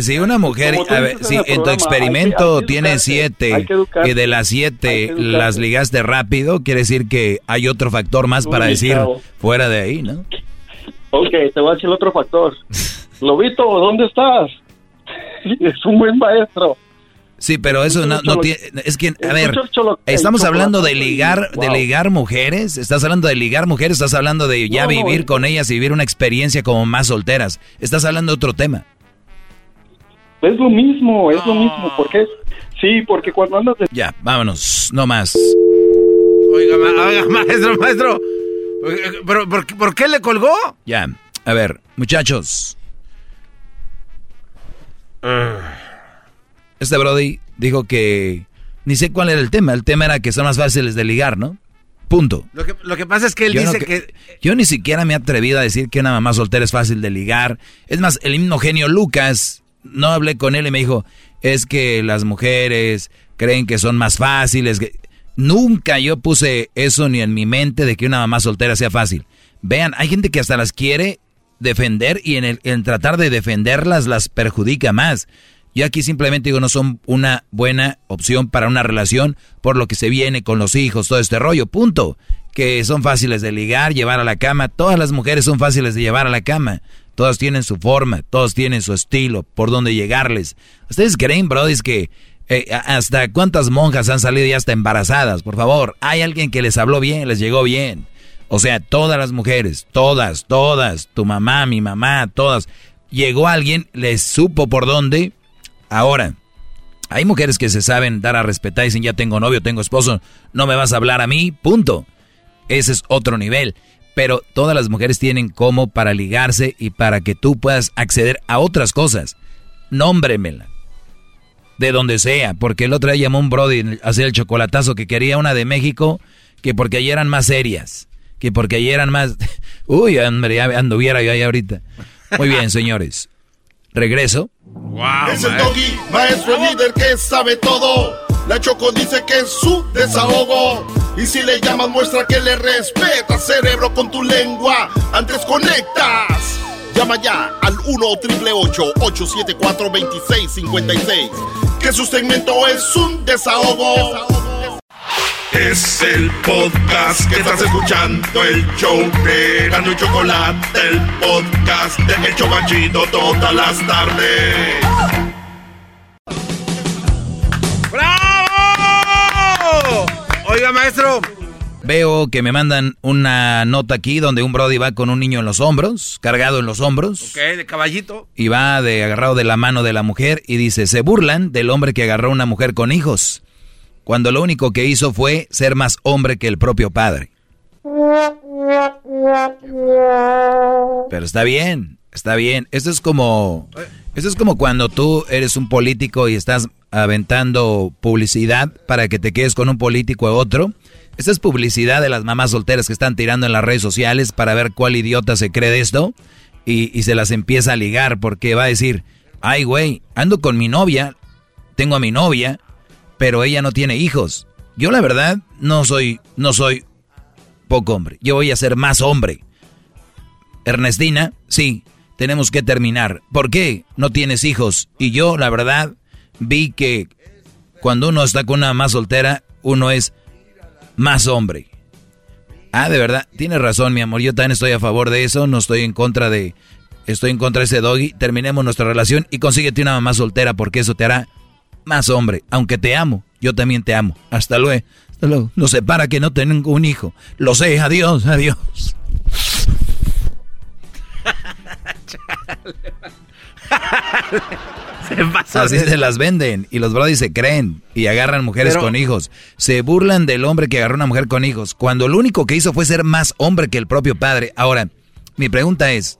si, una mujer, a ver, si en, tu experimento tiene siete y de las siete las ligaste rápido, quiere decir que hay otro factor más para decir fuera de ahí, ¿no? Ok, te voy a decir otro factor. Lobito, ¿dónde estás? es un buen maestro. Sí, pero eso no, no tiene, es que, a ver, estamos hablando de ligar, de ligar mujeres, estás hablando de ligar mujeres, estás hablando de ya vivir con ellas y vivir una experiencia como más solteras, estás hablando de otro tema. Es lo mismo, es lo mismo, porque sí, porque cuando andas de... Ya, vámonos, no más. Oiga, maestro, maestro, ¿pero por, qué le colgó? Ya, a ver, muchachos. Ah. Este Brody dijo que ni sé cuál era el tema. El tema era que son más fáciles de ligar, ¿no? Punto. Lo que, lo que pasa es que él dice que, Yo ni siquiera me he atrevido a decir que una mamá soltera es fácil de ligar. Es más, el mismo genio Lucas, no hablé con él y me dijo, es que las mujeres creen que son más fáciles. Nunca yo puse eso ni en mi mente de que una mamá soltera sea fácil. Vean, hay gente que hasta las quiere defender y en, el, en tratar de defenderlas las perjudica más. Yo aquí simplemente digo, no son una buena opción para una relación por lo que se viene con los hijos, todo este rollo, punto. Que son fáciles de ligar, llevar a la cama. Todas las mujeres son fáciles de llevar a la cama. Todas tienen su forma, todos tienen su estilo, por dónde llegarles. ¿Ustedes creen, brodis, que eh, hasta cuántas monjas han salido ya hasta embarazadas? Por favor, hay alguien que les habló bien, les llegó bien. O sea, todas las mujeres, todas, todas, tu mamá, mi mamá, todas. Llegó alguien, les supo por dónde Ahora, hay mujeres que se saben dar a respetar y dicen, ya tengo novio, tengo esposo, no me vas a hablar a mí, punto. Ese es otro nivel. Pero todas las mujeres tienen como para ligarse y para que tú puedas acceder a otras cosas. Nómbremela. De donde sea, porque el otro día llamó un Brody a hacer el chocolatazo que quería una de México, que porque allí eran más serias, que porque allí eran más... Uy, anduviera yo ahí ahorita. Muy bien, señores. Regreso. Wow, es el doggy, maestro líder que sabe todo. La Choco dice que es su desahogo. Y si le llamas, muestra que le respeta, cerebro, con tu lengua. Antes conectas. Llama ya al 1-888-874-2656. Que su segmento es un desahogo. Es el podcast que estás escuchando, el show de Gano y Chocolate, el podcast de El Chobachito todas las tardes. ¡Bravo! Oiga, maestro. Veo que me mandan una nota aquí donde un Brody va con un niño en los hombros, cargado en los hombros. Ok, de caballito. Y va de agarrado de la mano de la mujer y dice, se burlan del hombre que agarró a una mujer con hijos cuando lo único que hizo fue ser más hombre que el propio padre. Pero está bien, está bien. Esto es como, esto es como cuando tú eres un político y estás aventando publicidad para que te quedes con un político u otro. Esta es publicidad de las mamás solteras que están tirando en las redes sociales para ver cuál idiota se cree de esto y, y se las empieza a ligar porque va a decir, ay güey, ando con mi novia, tengo a mi novia, pero ella no tiene hijos. Yo la verdad no soy, no soy poco hombre. Yo voy a ser más hombre. Ernestina, sí, tenemos que terminar. ¿Por qué no tienes hijos? Y yo la verdad vi que cuando uno está con una más soltera, uno es más hombre. Ah, de verdad, tienes razón, mi amor. Yo también estoy a favor de eso. No estoy en contra de. Estoy en contra de ese doggy. Terminemos nuestra relación y consíguete una mamá soltera porque eso te hará más hombre. Aunque te amo, yo también te amo. Hasta luego. Hasta luego. Nos separa que no tengo un hijo. Lo sé. Adiós, adiós. se Así se las venden y los brodis se creen y agarran mujeres con hijos. Se burlan del hombre que agarró una mujer con hijos, cuando lo único que hizo fue ser más hombre que el propio padre. Ahora, mi pregunta es,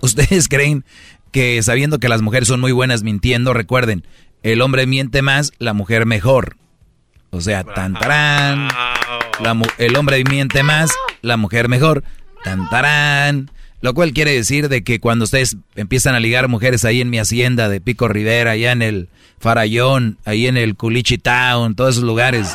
¿ustedes creen que sabiendo que las mujeres son muy buenas mintiendo, recuerden, el hombre miente más, la mujer mejor? O sea, tan tarán, el hombre miente más, la mujer mejor, tan tarán. Lo cual quiere decir de que cuando ustedes empiezan a ligar mujeres ahí en mi hacienda de Pico Rivera, allá en el Farallón, ahí en el Culichi Town, todos esos lugares,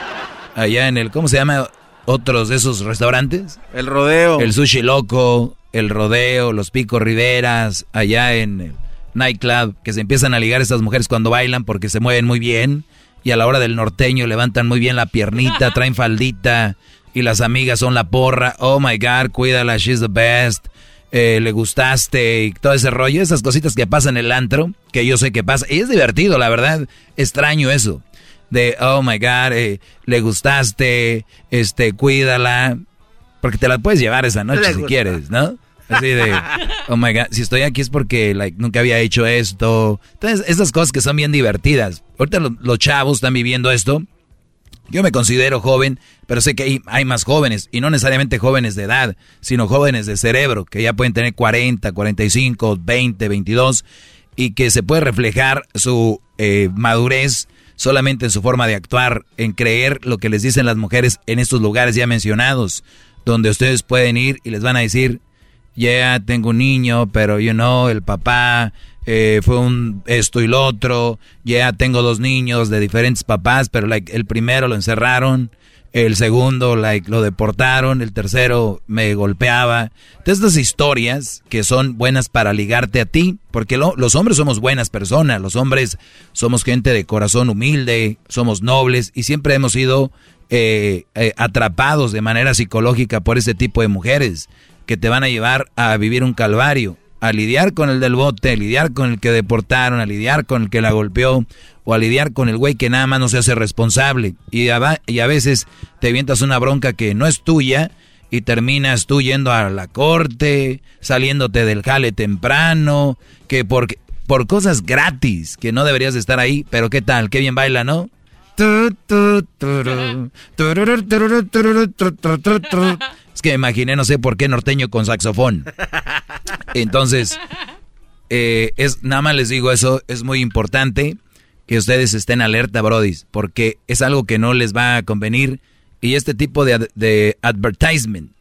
allá en el, ¿cómo se llama? Otros de esos restaurantes. El Rodeo. El Sushi Loco, el Rodeo, los Pico Riveras, allá en el nightclub, que se empiezan a ligar estas mujeres cuando bailan porque se mueven muy bien y a la hora del norteño levantan muy bien la piernita, traen faldita y las amigas son la porra. Oh my God, cuídala, she's the best eh, le gustaste y todo ese rollo, esas cositas que pasan en el antro, que yo sé que pasa. Y es divertido, la verdad, extraño eso. De, oh my God, eh, le gustaste, este, cuídala. Porque te la puedes llevar esa noche si quieres, ¿no? Así de, oh my God, si estoy aquí es porque like, nunca había hecho esto. Entonces, esas cosas que son bien divertidas. Ahorita los chavos están viviendo esto yo me considero joven, pero sé que hay, más jóvenes, y no necesariamente jóvenes de edad, sino jóvenes de cerebro, que ya pueden tener 40, 45, 20, 22, y que se puede reflejar su eh, madurez solamente en su forma de actuar, en creer lo que les dicen las mujeres en estos lugares ya mencionados, donde ustedes pueden ir y les van a decir, ya tengo un niño, pero you know, el papá eh, fue un esto y lo otro, ya tengo dos niños de diferentes papás, pero like, el primero lo encerraron, el segundo like, lo deportaron, el tercero me golpeaba. Entonces, estas historias que son buenas para ligarte a ti, porque los hombres somos buenas personas, los hombres somos gente de corazón humilde, somos nobles y siempre hemos sido eh, eh, atrapados de manera psicológica por ese tipo de mujeres que te van a llevar a vivir un calvario a lidiar con el del bote, a lidiar con el que deportaron, a lidiar con el que la golpeó, o a lidiar con el güey que nada más no se hace responsable. Y a, veces te avientas una bronca que no es tuya y terminas tú yendo a la corte, saliéndote del jale temprano, que por, por cosas gratis, que no deberías estar ahí, pero qué tal, qué bien baila, ¿no? Es que me imaginé, no sé por qué norteño con saxofón. Entonces, eh, es, nada más les digo eso, es muy importante que ustedes estén alerta, brodis, porque es algo que no les va a convenir. Y este tipo de, de advertisement,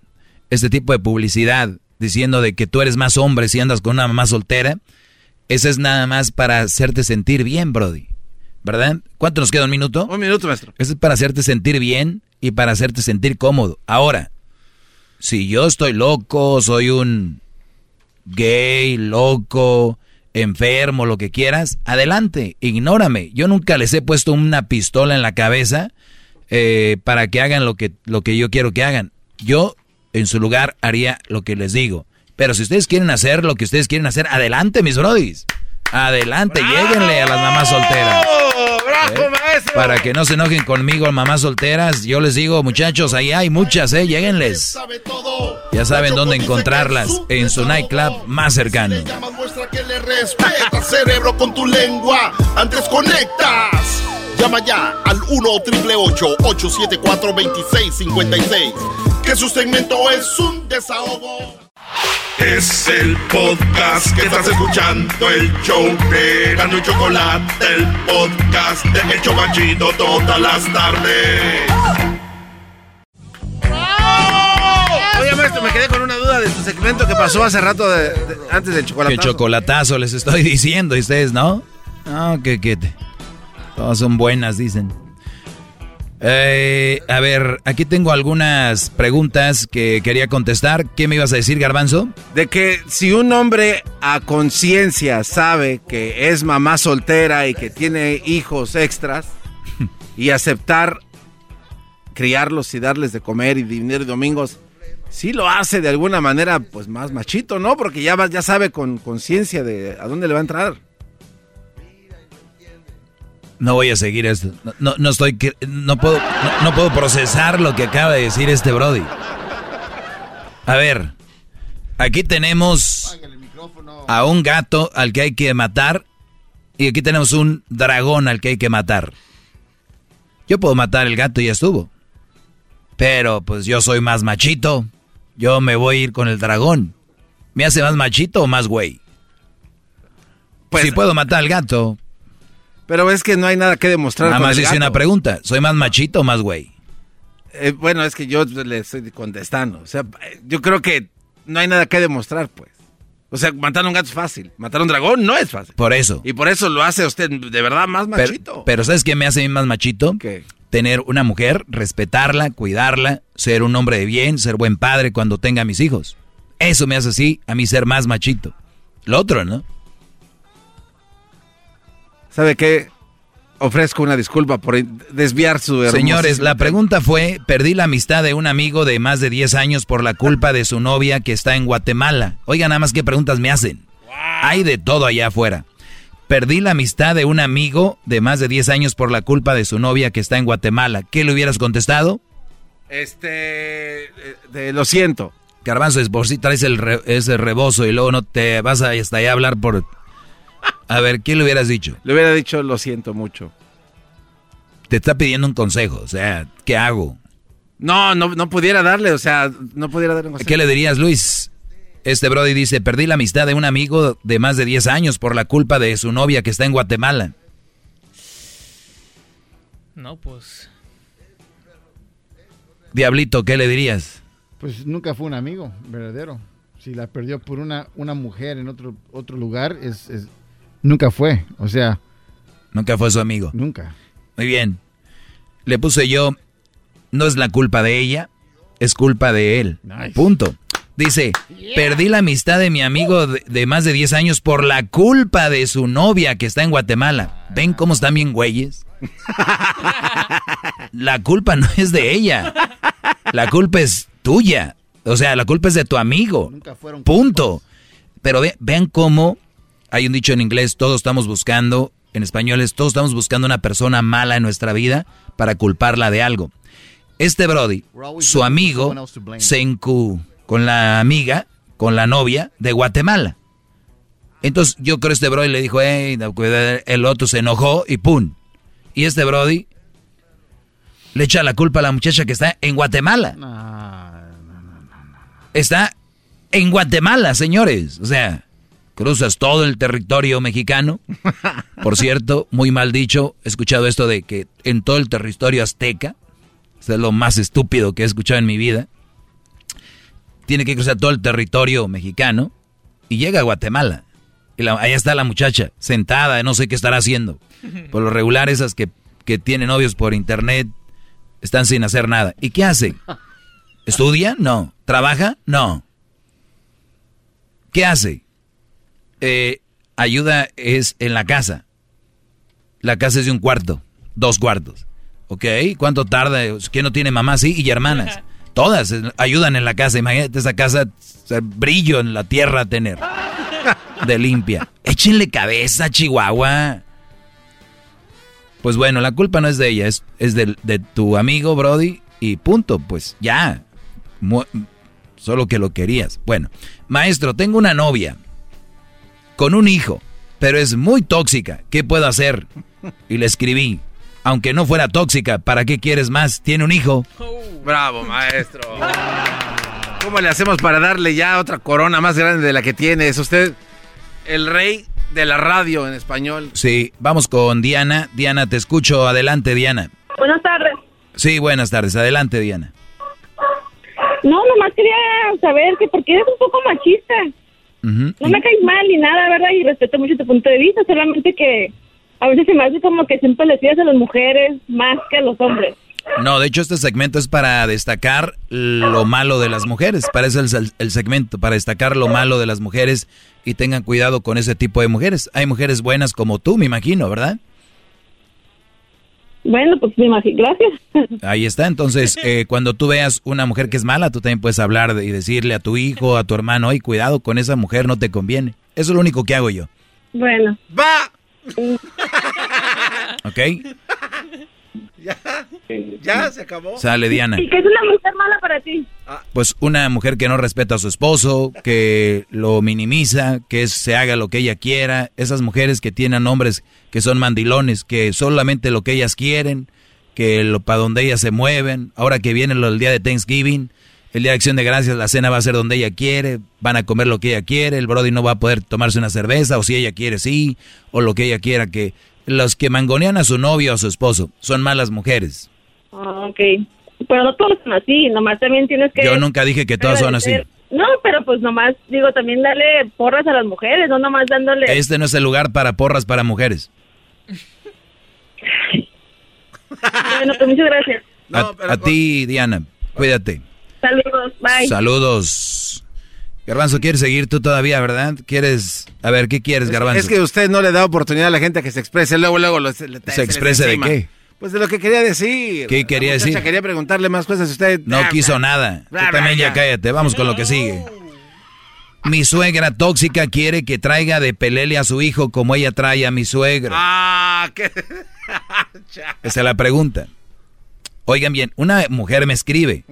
este tipo de publicidad, diciendo de que tú eres más hombre si andas con una mamá soltera, eso es nada más para hacerte sentir bien, brody. ¿Verdad? ¿Cuánto nos queda? ¿Un minuto? Un minuto, maestro. Eso es para hacerte sentir bien y para hacerte sentir cómodo. Ahora, si yo estoy loco, soy un gay, loco, enfermo, lo que quieras, adelante, ignórame. Yo nunca les he puesto una pistola en la cabeza eh, para que hagan lo que, lo que yo quiero que hagan. Yo, en su lugar, haría lo que les digo. Pero si ustedes quieren hacer lo que ustedes quieren hacer, adelante, mis brodis. Adelante, lleguenle a las mamás solteras. ¿Eh? Para que no se enojen conmigo, mamás solteras, yo les digo, muchachos, ahí hay muchas, ¿eh? Lleguenles. Ya saben dónde encontrarlas, en su nightclub más cercano. Muestra que le respeta, cerebro, con tu lengua. Antes conectas. Llama ya al 1-888-874-2656. Que su segmento es un desahogo. Es el podcast que estás escuchando, el show de Gano y Chocolate, el podcast de El Chocachito todas las tardes. Oye, maestro, me quedé con una duda de su segmento que pasó hace rato antes del chocolatazo. Que chocolatazo les estoy diciendo, y ustedes, ¿no? No, que, que todas son buenas, dicen. Eh, a ver, aquí tengo algunas preguntas que quería contestar. ¿Qué me ibas a decir, Garbanzo? De que si un hombre a conciencia sabe que es mamá soltera y que tiene hijos extras y aceptar criarlos y darles de comer y dinero y domingos, sí lo hace de alguna manera pues más machito, ¿no? Porque ya, ya sabe con conciencia de a dónde le va a entrar. No voy a seguir esto. No, no, estoy. No puedo, no, puedo procesar lo que acaba de decir este Brody. A ver. Aquí tenemos a un gato al que hay que matar y aquí tenemos un dragón al que hay que matar. Yo puedo matar el gato y ya estuvo. Pero pues yo soy más machito. Yo me voy a ir con el dragón. ¿Me hace más machito o más güey? Pues si puedo matar al gato. Pero es que no hay nada que demostrar. Nada más hice una pregunta. ¿Soy más machito o más güey? Eh, bueno, es que yo le estoy contestando. O sea, yo creo que no hay nada que demostrar, pues. O sea, matar a un gato es fácil. Matar a un dragón no es fácil. Por eso. Y por eso lo hace usted de verdad más machito. Pero, ¿sabes qué me hace a mí más machito? ¿Qué? Tener una mujer, respetarla, cuidarla, ser un hombre de bien, ser buen padre cuando tenga mis hijos. Eso me hace así a mí ser más machito. Lo otro, ¿no? ¿Sabe qué? ofrezco una disculpa por desviar su Señores, la pregunta fue, perdí la amistad de un amigo de más de 10 años por la culpa de su novia que está en Guatemala. Oigan nada más qué preguntas me hacen. Hay de todo allá afuera. Perdí la amistad de un amigo de más de 10 años por la culpa de su novia que está en Guatemala. ¿Qué le hubieras contestado? Este, de, lo siento. Garbanzo, es por si traes el ese rebozo y luego no te vas a hasta allá a hablar por a ver, ¿qué le hubieras dicho? Le hubiera dicho, lo siento mucho. Te está pidiendo un consejo, o sea, ¿qué hago? No, no, no pudiera darle, o sea, no pudiera darle un consejo. ¿Qué le dirías, Luis? Este Brody dice, perdí la amistad de un amigo de más de 10 años por la culpa de su novia que está en Guatemala. No, pues... Diablito, ¿qué le dirías? Pues nunca fue un amigo verdadero. Si la perdió por una, una mujer en otro, otro lugar, es, Nunca fue, o sea. Nunca fue su amigo. Nunca. Muy bien. Le puse yo, no es la culpa de ella, es culpa de él. Punto. Dice, perdí la amistad de mi amigo de, más de 10 años por la culpa de su novia que está en Guatemala. ¿Ven cómo están bien güeyes? La culpa no es de ella. La culpa es tuya. O sea, la culpa es de tu amigo. Punto. Pero vean cómo hay un dicho en inglés, todos estamos buscando, en español es, todos estamos buscando una persona mala en nuestra vida para culparla de algo. Este Brody, su amigo, se encu con la amiga, con la novia de Guatemala. Entonces yo creo que este Brody le dijo, hey, el otro se enojó y ¡pum! Y este Brody le echa la culpa a la muchacha que está en Guatemala. Está en Guatemala, señores. O sea, cruzas todo el territorio mexicano. Por cierto, muy mal dicho, he escuchado esto de que en todo el territorio azteca, es lo más estúpido que he escuchado en mi vida, tiene que cruzar todo el territorio mexicano y llega a Guatemala. Y ahí está la muchacha, sentada, no sé qué estará haciendo. Por lo regular, esas que, que tienen novios por internet están sin hacer nada. ¿Y qué hace? ¿Estudia? No. ¿Trabaja? No. ¿Qué hace? Eh, ayuda es en la casa. La casa es de un cuarto, dos cuartos. ¿Ok? ¿Cuánto tarda? ¿Quién no tiene mamá? Sí, y hermanas. Todas ayudan en la casa. Imagínate esa casa, brillo en la tierra tener. De limpia. Échenle cabeza, Chihuahua. Pues bueno, la culpa no es de ella, es, es de, de tu amigo Brody y punto. Pues ya. Solo que lo querías. Bueno, maestro, tengo una novia con un hijo, pero es muy tóxica. ¿Qué puedo hacer? Y le escribí, aunque no fuera tóxica, ¿para qué quieres más? Tiene un hijo. Bravo, maestro. ¿Cómo le hacemos para darle ya otra corona más grande de la que tiene? Es usted el rey de la radio en español. Sí, vamos con Diana. Diana, te escucho. Adelante, Diana. Buenas tardes. Sí, buenas tardes. Adelante, Diana. No, nomás quería saber que porque eres un poco machista. No me caes mal ni nada, ¿verdad? Y respeto mucho tu punto de vista, solamente que a veces se me hace como que siempre le pides a las mujeres más que a los hombres. No, de hecho este segmento es para destacar lo malo de las mujeres. Para eso el, el segmento, para destacar lo malo de las mujeres y tengan cuidado con ese tipo de mujeres. Hay mujeres buenas como tú, me imagino, ¿verdad? Bueno, pues me imagino, gracias. Ahí está, entonces eh, cuando tú veas una mujer que es mala, tú también puedes hablar y decirle a tu hijo, a tu hermano, oye, cuidado con esa mujer, no te conviene. Eso es lo único que hago yo. Bueno. ¡Va! ¿Ok? Ya, ya se acabó. Sale Diana. ¿Y qué es una mujer mala para ti? Pues una mujer que no respeta a su esposo, que lo minimiza, que se haga lo que ella quiera. Esas mujeres que tienen hombres que son mandilones, que solamente lo que ellas quieren, que lo para donde ellas se mueven. Ahora que viene el día de Thanksgiving, el día de Acción de Gracias, la cena va a ser donde ella quiere, van a comer lo que ella quiere, el Brody no va a poder tomarse una cerveza, o si ella quiere sí, o lo que ella quiera, que los que mangonean a su novio o a su esposo son malas mujeres. Ah, ok. Pero no todos son así, nomás también tienes que... Yo nunca dije que todas son así. No, pero pues nomás, digo, también darle porras a las mujeres, no nomás dándole... Este no es el lugar para porras para mujeres. bueno, pues muchas gracias. a, a ti, Diana, cuídate. Saludos, bye. Saludos. Garbanzo, ¿quieres seguir tú todavía, verdad? ¿Quieres? A ver, ¿qué quieres, Garbanzo? Es que usted no le da oportunidad a la gente a que se exprese, luego, luego... Lo, se, ¿Se exprese de qué? Pues de lo que quería decir. ¿Qué quería decir? Quería preguntarle más cosas. Usted no quiso nada. Tú también ya cállate. Vamos con lo que sigue. Mi suegra tóxica quiere que traiga de pelele a su hijo como ella trae a mi suegro. Ah, qué. Esa es la pregunta. Oigan bien, una mujer me escribe.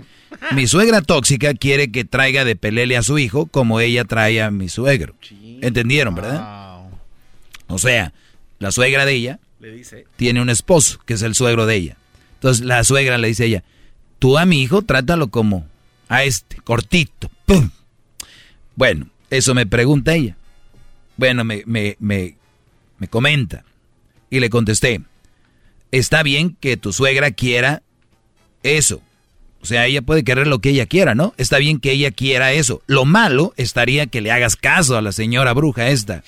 Mi suegra tóxica quiere que traiga de pelele a su hijo como ella trae a mi suegro. ¿Entendieron, verdad? O sea, la suegra de ella tiene un esposo que es el suegro de ella. Entonces la suegra le dice a ella, tú a mi hijo trátalo como a este, cortito. ¡Pum! Bueno, eso me pregunta ella. Bueno, me, me, me, me comenta. Y le contesté, está bien que tu suegra quiera eso. O sea, ella puede querer lo que ella quiera, ¿no? Está bien que ella quiera eso. Lo malo estaría que le hagas caso a la señora bruja esta.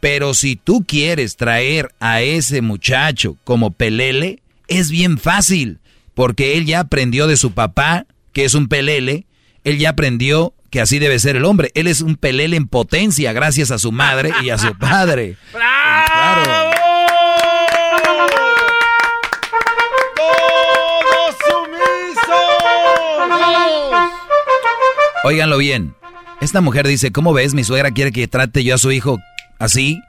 Pero si tú quieres traer a ese muchacho como pelele, es bien fácil, porque él ya aprendió de su papá, que es un pelele, él ya aprendió que así debe ser el hombre. Él es un pelele en potencia gracias a su madre y a su padre. Claro. Óiganlo bien. Esta mujer dice, ¿cómo ves? Mi suegra quiere que trate yo a su hijo así.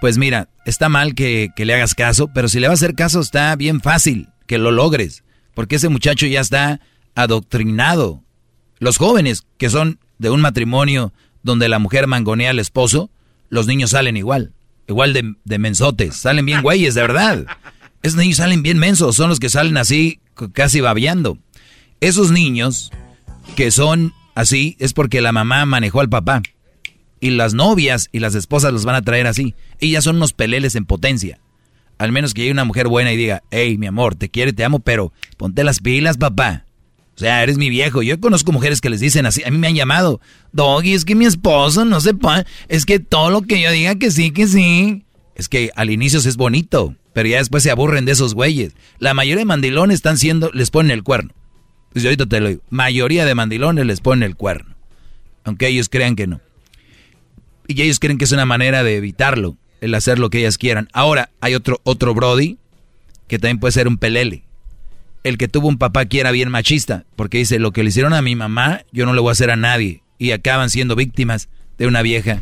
Pues mira, está mal que, le hagas caso, pero si le vas a hacer caso está bien fácil que lo logres. Porque ese muchacho ya está adoctrinado. Los jóvenes que son de un matrimonio donde la mujer mangonea al esposo, los niños salen igual. Igual de, de mensotes. Salen bien güeyes, de verdad. Esos niños salen bien mensos. Son los que salen así, casi babeando. Esos niños que son así es porque la mamá manejó al papá. Y las novias y las esposas los van a traer así. Ellas son unos peleles en potencia. Al menos que haya una mujer buena y diga, hey, mi amor, te quiero, te amo, pero ponte las pilas, papá. O sea, eres mi viejo. Yo conozco mujeres que les dicen así. A mí me han llamado, Doggy, es que mi esposo no se puede. Es que todo lo que yo diga que sí, que sí. Es que al inicio es bonito, pero ya después se aburren de esos güeyes. La mayoría de mandilones están siendo, les ponen el cuerno. Pues yo ahorita te lo digo. Mayoría de mandilones les ponen el cuerno. Aunque ellos crean que no. Y ellos creen que es una manera de evitarlo, el hacer lo que ellas quieran. Ahora, hay otro, otro Brody que también puede ser un pelele. El que tuvo un papá que era bien machista, porque dice, lo que le hicieron a mi mamá, yo no le voy a hacer a nadie. Y acaban siendo víctimas de una vieja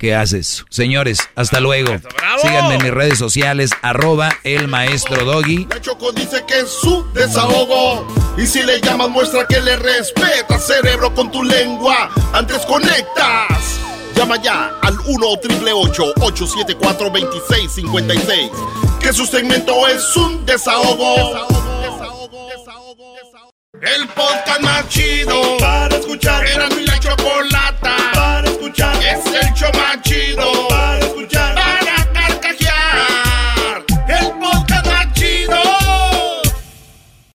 que hace eso. Señores, hasta luego. Síganme en mis redes sociales, arroba el maestro Doggy. La Choco dice que es su desahogo. Y si le llamas, muestra que le respeta, cerebro, con tu lengua. Antes conectas. Llama ya al 1-888-874-2656. Que su segmento es un desahogo. El podcast más chido escuchar. Es el show más. Para escuchar.